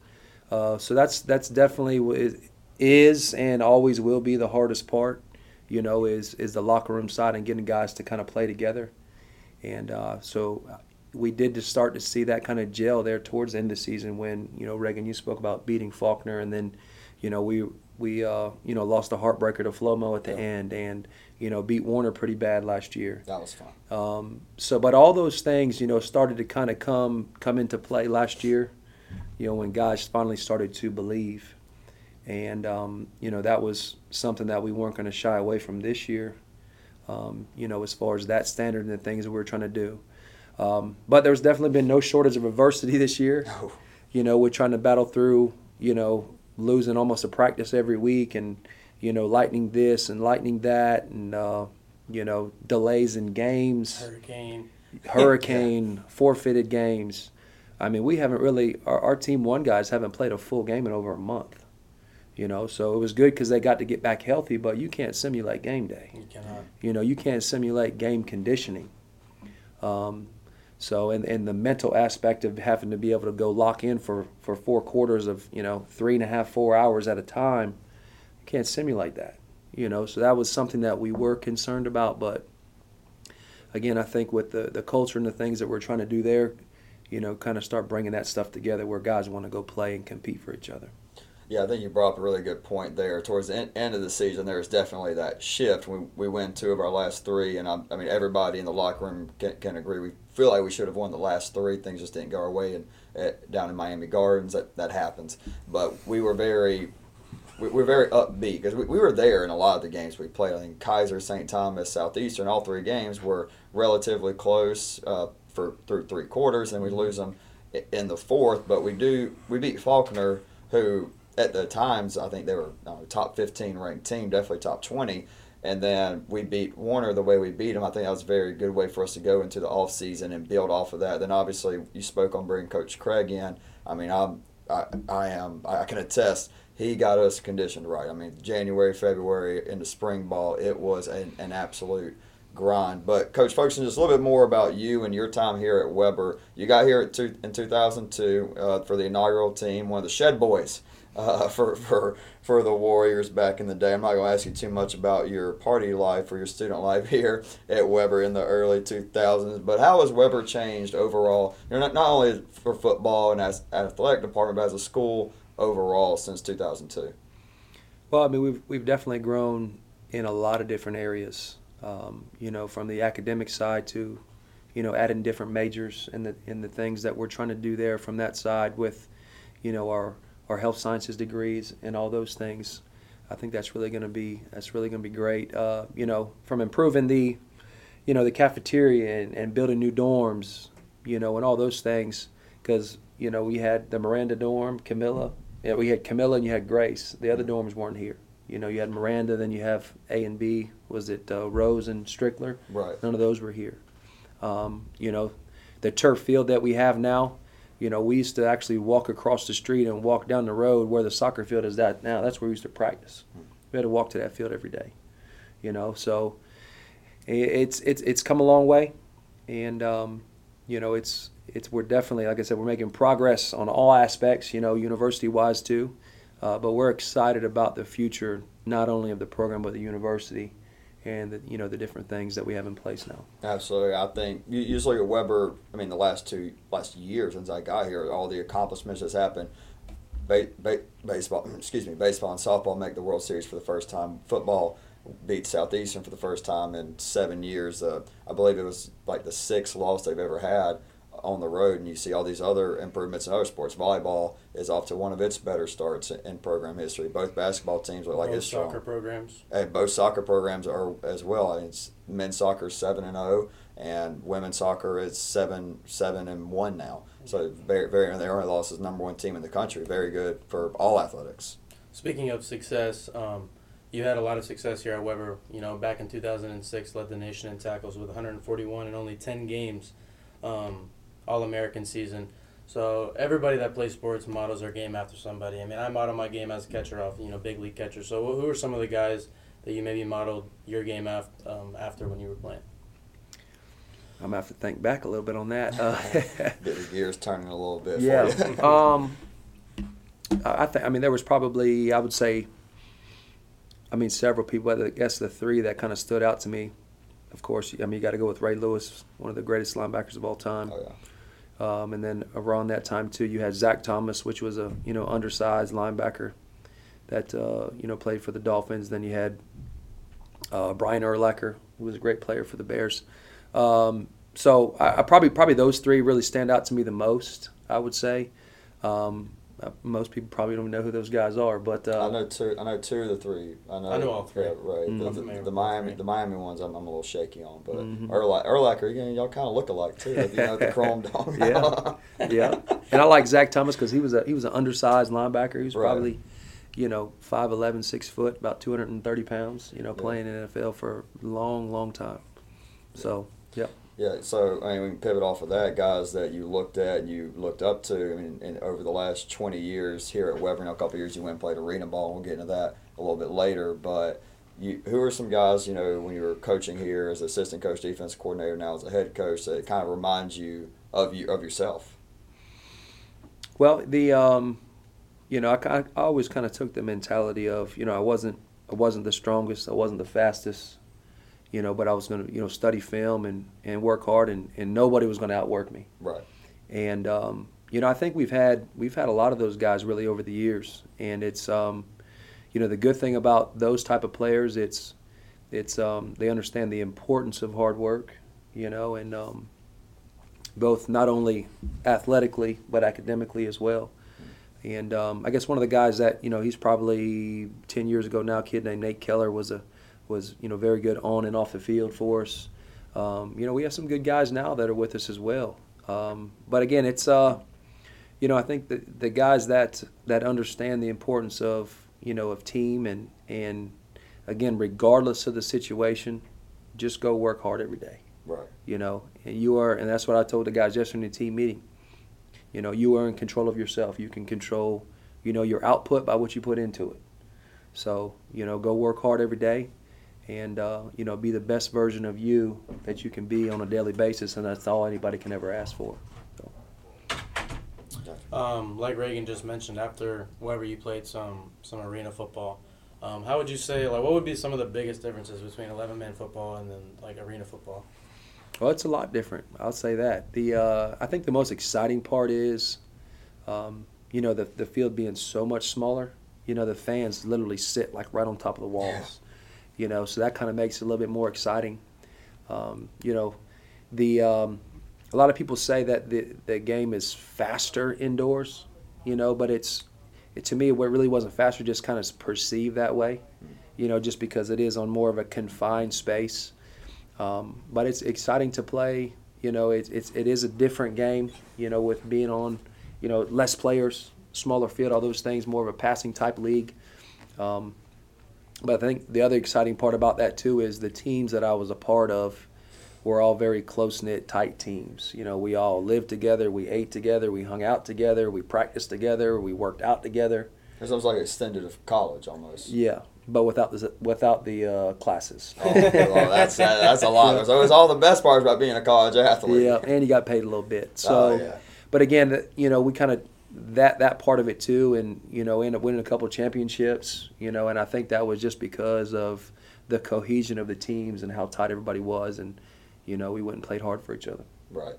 Uh, so that's that's definitely is and always will be the hardest part. You know, is is the locker room side and getting guys to kind of play together. And uh, so we did just start to see that kind of gel there towards the end of the season when you know Reagan you spoke about beating Faulkner and then you know we we uh, you know lost a heartbreaker to Flomo at the yeah. end and you know beat Warner pretty bad last year. That was fun. Um, so but all those things you know started to kind of come come into play last year. You know when guys finally started to believe, and um, you know that was something that we weren't going to shy away from this year. Um, you know as far as that standard and the things that we were trying to do. Um, but there's definitely been no shortage of adversity this year. No. You know, we're trying to battle through, you know, losing almost a practice every week and, you know, lightning this and lightning that and, uh, you know, delays in games. Hurricane. Hurricane, yeah. forfeited games. I mean, we haven't really, our, our team one guys haven't played a full game in over a month. You know, so it was good because they got to get back healthy, but you can't simulate game day. You cannot. You know, you can't simulate game conditioning. Um, so, and, and the mental aspect of having to be able to go lock in for, for four quarters of, you know, three and a half, four hours at a time, you can't simulate that, you know. So that was something that we were concerned about. But again, I think with the, the culture and the things that we're trying to do there, you know, kind of start bringing that stuff together where guys want to go play and compete for each other. Yeah, I think you brought up a really good point there. Towards the en- end of the season, there was definitely that shift. We, we win two of our last three, and I, I mean, everybody in the locker room can, can agree. We feel like we should have won the last three. Things just didn't go our way, and at, down in Miami Gardens, that, that happens. But we were very we, we're very upbeat because we, we were there in a lot of the games we played. I think Keiser, St. Thomas, Southeastern, all three games were relatively close uh, for through three quarters, and we lose them in the fourth. But we do we beat Faulkner, who at the times I think they were top fifteen ranked team, definitely top twenty. And then we beat Warner the way we beat them. I think that was a very good way for us to go into the off season and build off of that. Then obviously you spoke on bringing Coach Craig in. I mean I'm I, I am I can attest he got us conditioned right. I mean, January, February, into spring ball, it was an, an absolute grind. But Coach Folkeson, just a little bit more about you and your time here at Webber. You got here two, in 2002 uh, for the inaugural team, one of the Shed Boys uh, for, for for the Warriors back in the day. I'm not going to ask you too much about your party life or your student life here at Webber in the early 2000s, but how has Webber changed overall? You know, not, not only for football and as athletic department, but as a school overall since 2002. Well, I mean, we've we've definitely grown in a lot of different areas. Um, you know, from the academic side to, you know, adding different majors and the and the things that we're trying to do there from that side with, you know, our our health sciences degrees and all those things. I think that's really going to be that's really going to be great. Uh, you know, from improving the, you know, the cafeteria and, and building new dorms, you know, and all those things. Because you know we had the Miranda dorm, Camilla. Yeah, we had Camilla and you had Grace. The other dorms weren't here. You know, you had Miranda, then you have A and B. Was it uh, Rose and Strickler? Right. None of those were here. Um, you know, the turf field that we have now. You know, we used to actually walk across the street and walk down the road where the soccer field is that now. That's where we used to practice. We had to walk to that field every day. You know, so it's it's it's come a long way, and um, you know, it's it's we're definitely like I said, we're making progress on all aspects. You know, university wise too, uh, but we're excited about the future not only of the program but the university, and the, you know the different things that we have in place now. Absolutely, I think you, just look at Webber. I mean, the last two last years since I got here, all the accomplishments that's happened. Ba- ba- baseball, excuse me, baseball and softball make the World Series for the first time. Football beat Southeastern for the first time in seven years. Uh, I believe it was like the sixth loss they've ever had on the road, and you see all these other improvements in other sports. Volleyball is off to one of its better starts in program history. Both basketball teams are like Both it's strong. soccer programs. And both soccer programs are as well. I mean, it's men's soccer is seven and zero, and women's soccer is seven seven and one now. So very very they only lost as number one team in the country. Very good for all athletics. Speaking of success, um, you had a lot of success here at Webber. You know, back in 2006, led the nation in tackles with 141 and only 10 games, um, All American season. So everybody that plays sports models their game after somebody. I mean, I model my game as a catcher off, you know, big league catcher. So who are some of the guys that you maybe modeled your game after, um, after when you were playing? I'm gonna have to think back a little bit on that. Uh, Get the gears turning a little bit. For yeah. you. um, I I think. I mean, there was probably I would say. I mean, several people. I guess the three that kind of stood out to me. Of course, I mean, you got to go with Ray Lewis, one of the greatest linebackers of all time. oh yeah. Um, and then around that time too, you had Zach Thomas, which was a you know undersized linebacker that uh, you know played for the Dolphins. Then you had uh, Brian Urlacher, who was a great player for the Bears. Um, so I, I probably probably those three really stand out to me the most. I would say. Um, uh, most people probably don't know who those guys are, but uh, I know two. I know two of the three. I know. I know all three. Yeah, right. Mm. The, the, the Miami, the Miami ones, I'm, I'm a little shaky on, but Mhm. Urla- Urlacher, you know, y'all kind of look alike too. You know, the chrome dome. Yeah. yeah, and I like Zach Thomas because he was a he was an undersized linebacker. He was Right. probably, you know, 5'11", 6 foot, about two hundred and thirty pounds. You know, Yeah. playing in NFL for a long, long time. So, yep. Yeah, so I mean, we can pivot off of that. Guys that you looked at and you looked up to. I mean, in, over the last twenty years here at Webber, now a couple years you went and played arena ball. We'll get into that a little bit later. But you, who are some guys you know when you were coaching here as assistant coach, defense coordinator, now as a head coach that kind of reminds you of you of yourself? Well, the um, you know, I, I always kind of took the mentality of you know I wasn't I wasn't the strongest, I wasn't the fastest, you know, but I was going to you know study film and and work hard, and and nobody was going to outwork me. Right. And um, you know, I think we've had we've had a lot of those guys really over the years, and it's um, you know the good thing about those type of players, it's it's um, they understand the importance of hard work, you know, and um, both not only athletically but academically as well. And um, I guess one of the guys that you know he's probably ten years ago now, a kid named Nate Keller was a was you know very good on and off the field for us. Um, you know we have some good guys now that are with us as well. Um, but again, it's uh, you know I think the the guys that that understand the importance of you know of team and and again regardless of the situation, just go work hard every day. Right. You know, and you are, and that's what I told the guys yesterday in the team meeting. You know, you are in control of yourself. You can control, you know, your output by what you put into it. So, you know, go work hard every day and, uh, you know, be the best version of you that you can be on a daily basis. And that's all anybody can ever ask for. So. Um, like Reagan just mentioned, after wherever you played some, some arena football, um, how would you say, like, what would be some of the biggest differences between 11 man football and then, like, arena football? Well, it's a lot different. I'll say that. The uh, I think the most exciting part is, um, you know, the the field being so much smaller. You know, the fans literally sit like right on top of the walls. You know, so that kind of makes it a little bit more exciting. Um, you know, the um, a lot of people say that the the game is faster indoors. You know, but it's it, to me it really wasn't faster. Just kind of perceived that way. You know, just because it is on more of a confined space. Um, but it's exciting to play. You know, it's, it's it is a different game. You know, with being on, you know, less players, smaller field, all those things, more of a passing type league. Um, but I think the other exciting part about that too is the teams that I was a part of were all very close knit, tight teams. You know, we all lived together, we ate together, we hung out together, we practiced together, we worked out together. It sounds like extended of college almost. Yeah, but without the without the uh, classes. Oh, well, that's that, that's a lot. There's always all the best parts about being a college athlete. Yeah, and you got paid a little bit. So, Oh, yeah. but again, you know, we kind of that that part of it too, and you know, end up winning a couple of championships. You know, and I think that was just because of the cohesion of the teams and how tight everybody was, and you know, we went and played hard for each other. Right.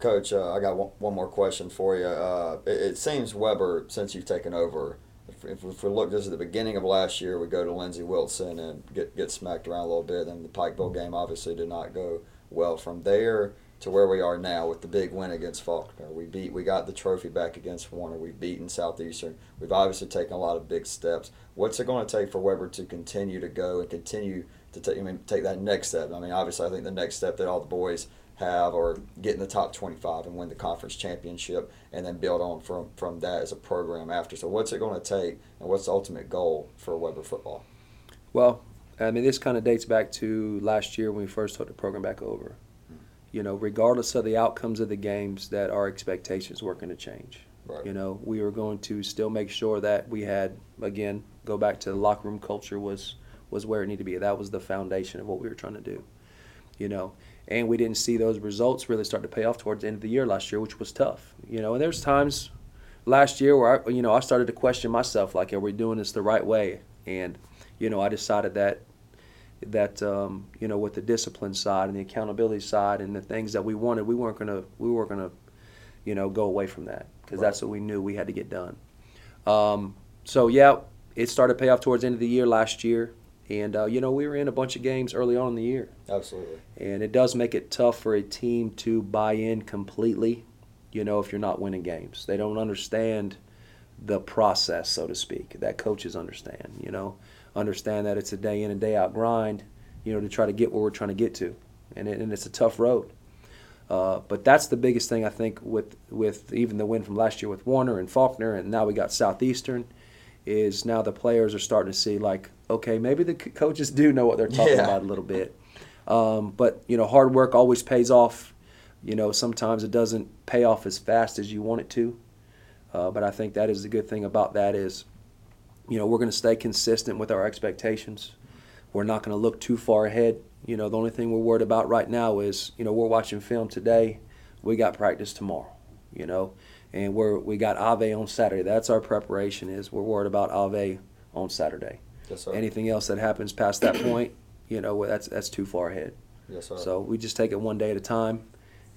Coach, uh, I got one, one more question for you. Uh, it, it seems Webber, since you've taken over, if, if, if we look, this is the beginning of last year, we go to Lindsey Wilson and get, get smacked around a little bit. Then the Pikeville game obviously did not go well. From there to where we are now with the big win against Faulkner, we beat, we got the trophy back against Warner. We've beaten Southeastern. We've obviously taken a lot of big steps. What's it going to take for Webber to continue to go and continue to take, I mean, take that next step? I mean, obviously, I think the next step that all the boys have or get in the top 25 and win the conference championship and then build on from, from that as a program after. So what's it going to take and what's the ultimate goal for Webber football? Well, I mean, this kind of dates back to last year when we first took the program back over. You know, regardless of the outcomes of the games, that our expectations weren't going to change. Right. You know, we were going to still make sure that we had, again, go back to the locker room culture was was where it needed to be. That was the foundation of what we were trying to do. You know, and we didn't see those results really start to pay off towards the end of the year last year, which was tough. You know, and there's times last year where I, you know I started to question myself, like, are we doing this the right way? And you know, I decided that that um, you know with the discipline side and the accountability side and the things that we wanted, we weren't gonna we weren't gonna you know go away from that because Right. that's what we knew we had to get done. Um, so yeah, it started to pay off towards the end of the year last year, and uh, you know we were in a bunch of games early on in the year. Absolutely. And it does make it tough for a team to buy in completely, you know, if you're not winning games. They don't understand the process, so to speak, that coaches understand, you know, understand that it's a day in and day out grind, you know, to try to get where we're trying to get to. And, it, and it's a tough road. Uh, but that's the biggest thing I think with with even the win from last year with Warner and Faulkner, and now we got Southeastern, is now the players are starting to see like, okay, maybe the c- coaches do know what they're talking Yeah. about a little bit. Um, but you know, hard work always pays off. You know, sometimes it doesn't pay off as fast as you want it to. Uh, but I think that is the good thing about that is, you know, we're going to stay consistent with our expectations. We're not going to look too far ahead. You know, the only thing we're worried about right now is, you know, we're watching film today. We got practice tomorrow. You know, and we're we got Ave on Saturday. That's our preparation. Is we're worried about Ave on Saturday. Yes, sir. Anything else that happens past that point, you know, that's that's too far ahead. yes, sir. So we just take it one day at a time,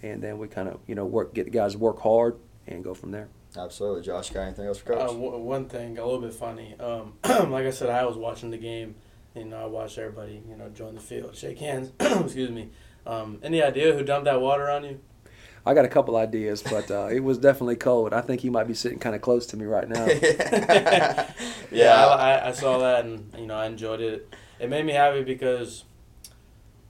and then we kind of you know work get the guys work hard, and go from there. Absolutely, Josh. Got anything else for Uh, coach? w- one thing, a little bit funny. Um, like I said, I was watching the game. You know, I watched everybody, you know, join the field, shake hands. Excuse me. Um, any idea who dumped that water on you? I got a couple ideas, but uh, it was definitely cold. I think he might be sitting kind of close to me right now. yeah, yeah. I, I, I saw that and you know I enjoyed it. It made me happy because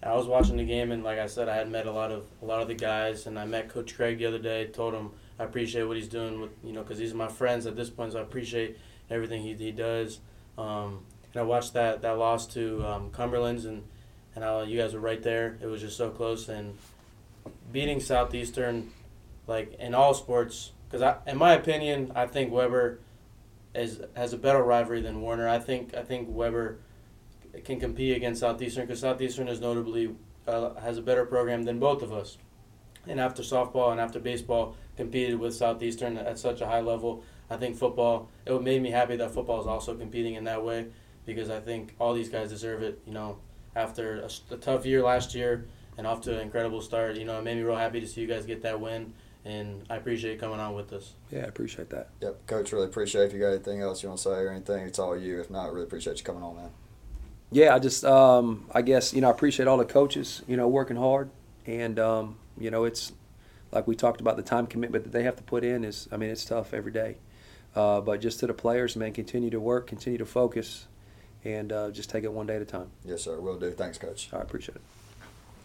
I was watching the game and like I said, I had met a lot of a lot of the guys and I met Coach Craig the other day. Told him I appreciate what he's doing with you know because these are my friends at this point, so I appreciate everything he he does. Um, and I watched that that loss to um, Cumberland's and and how you guys were right there. It was just so close and beating Southeastern, like in all sports, because I, in my opinion, I think Webber is has a better rivalry than Warner. I think I think Webber can compete against Southeastern because Southeastern is notably uh, has a better program than both of us. And after softball and after baseball competed with Southeastern at such a high level, I think football. It made me happy that football is also competing in that way because I think all these guys deserve it. You know, after a, a tough year last year and off to an incredible start, you know, it made me real happy to see you guys get that win. And I appreciate you coming on with us. Yeah, I appreciate that. Yep, coach. Really appreciate. If you got anything else you want to say or anything, it's all you. If not, really appreciate you coming on, man. Yeah, I just, um, I guess, you know, I appreciate all the coaches, you know, working hard. And, um, you know, it's like we talked about the time commitment that they have to put in is, I mean, it's tough every day. Uh, but just to the players, man, continue to work, continue to focus, and uh, just take it one day at a time. Yes, sir. Will do. Thanks, coach. I appreciate it.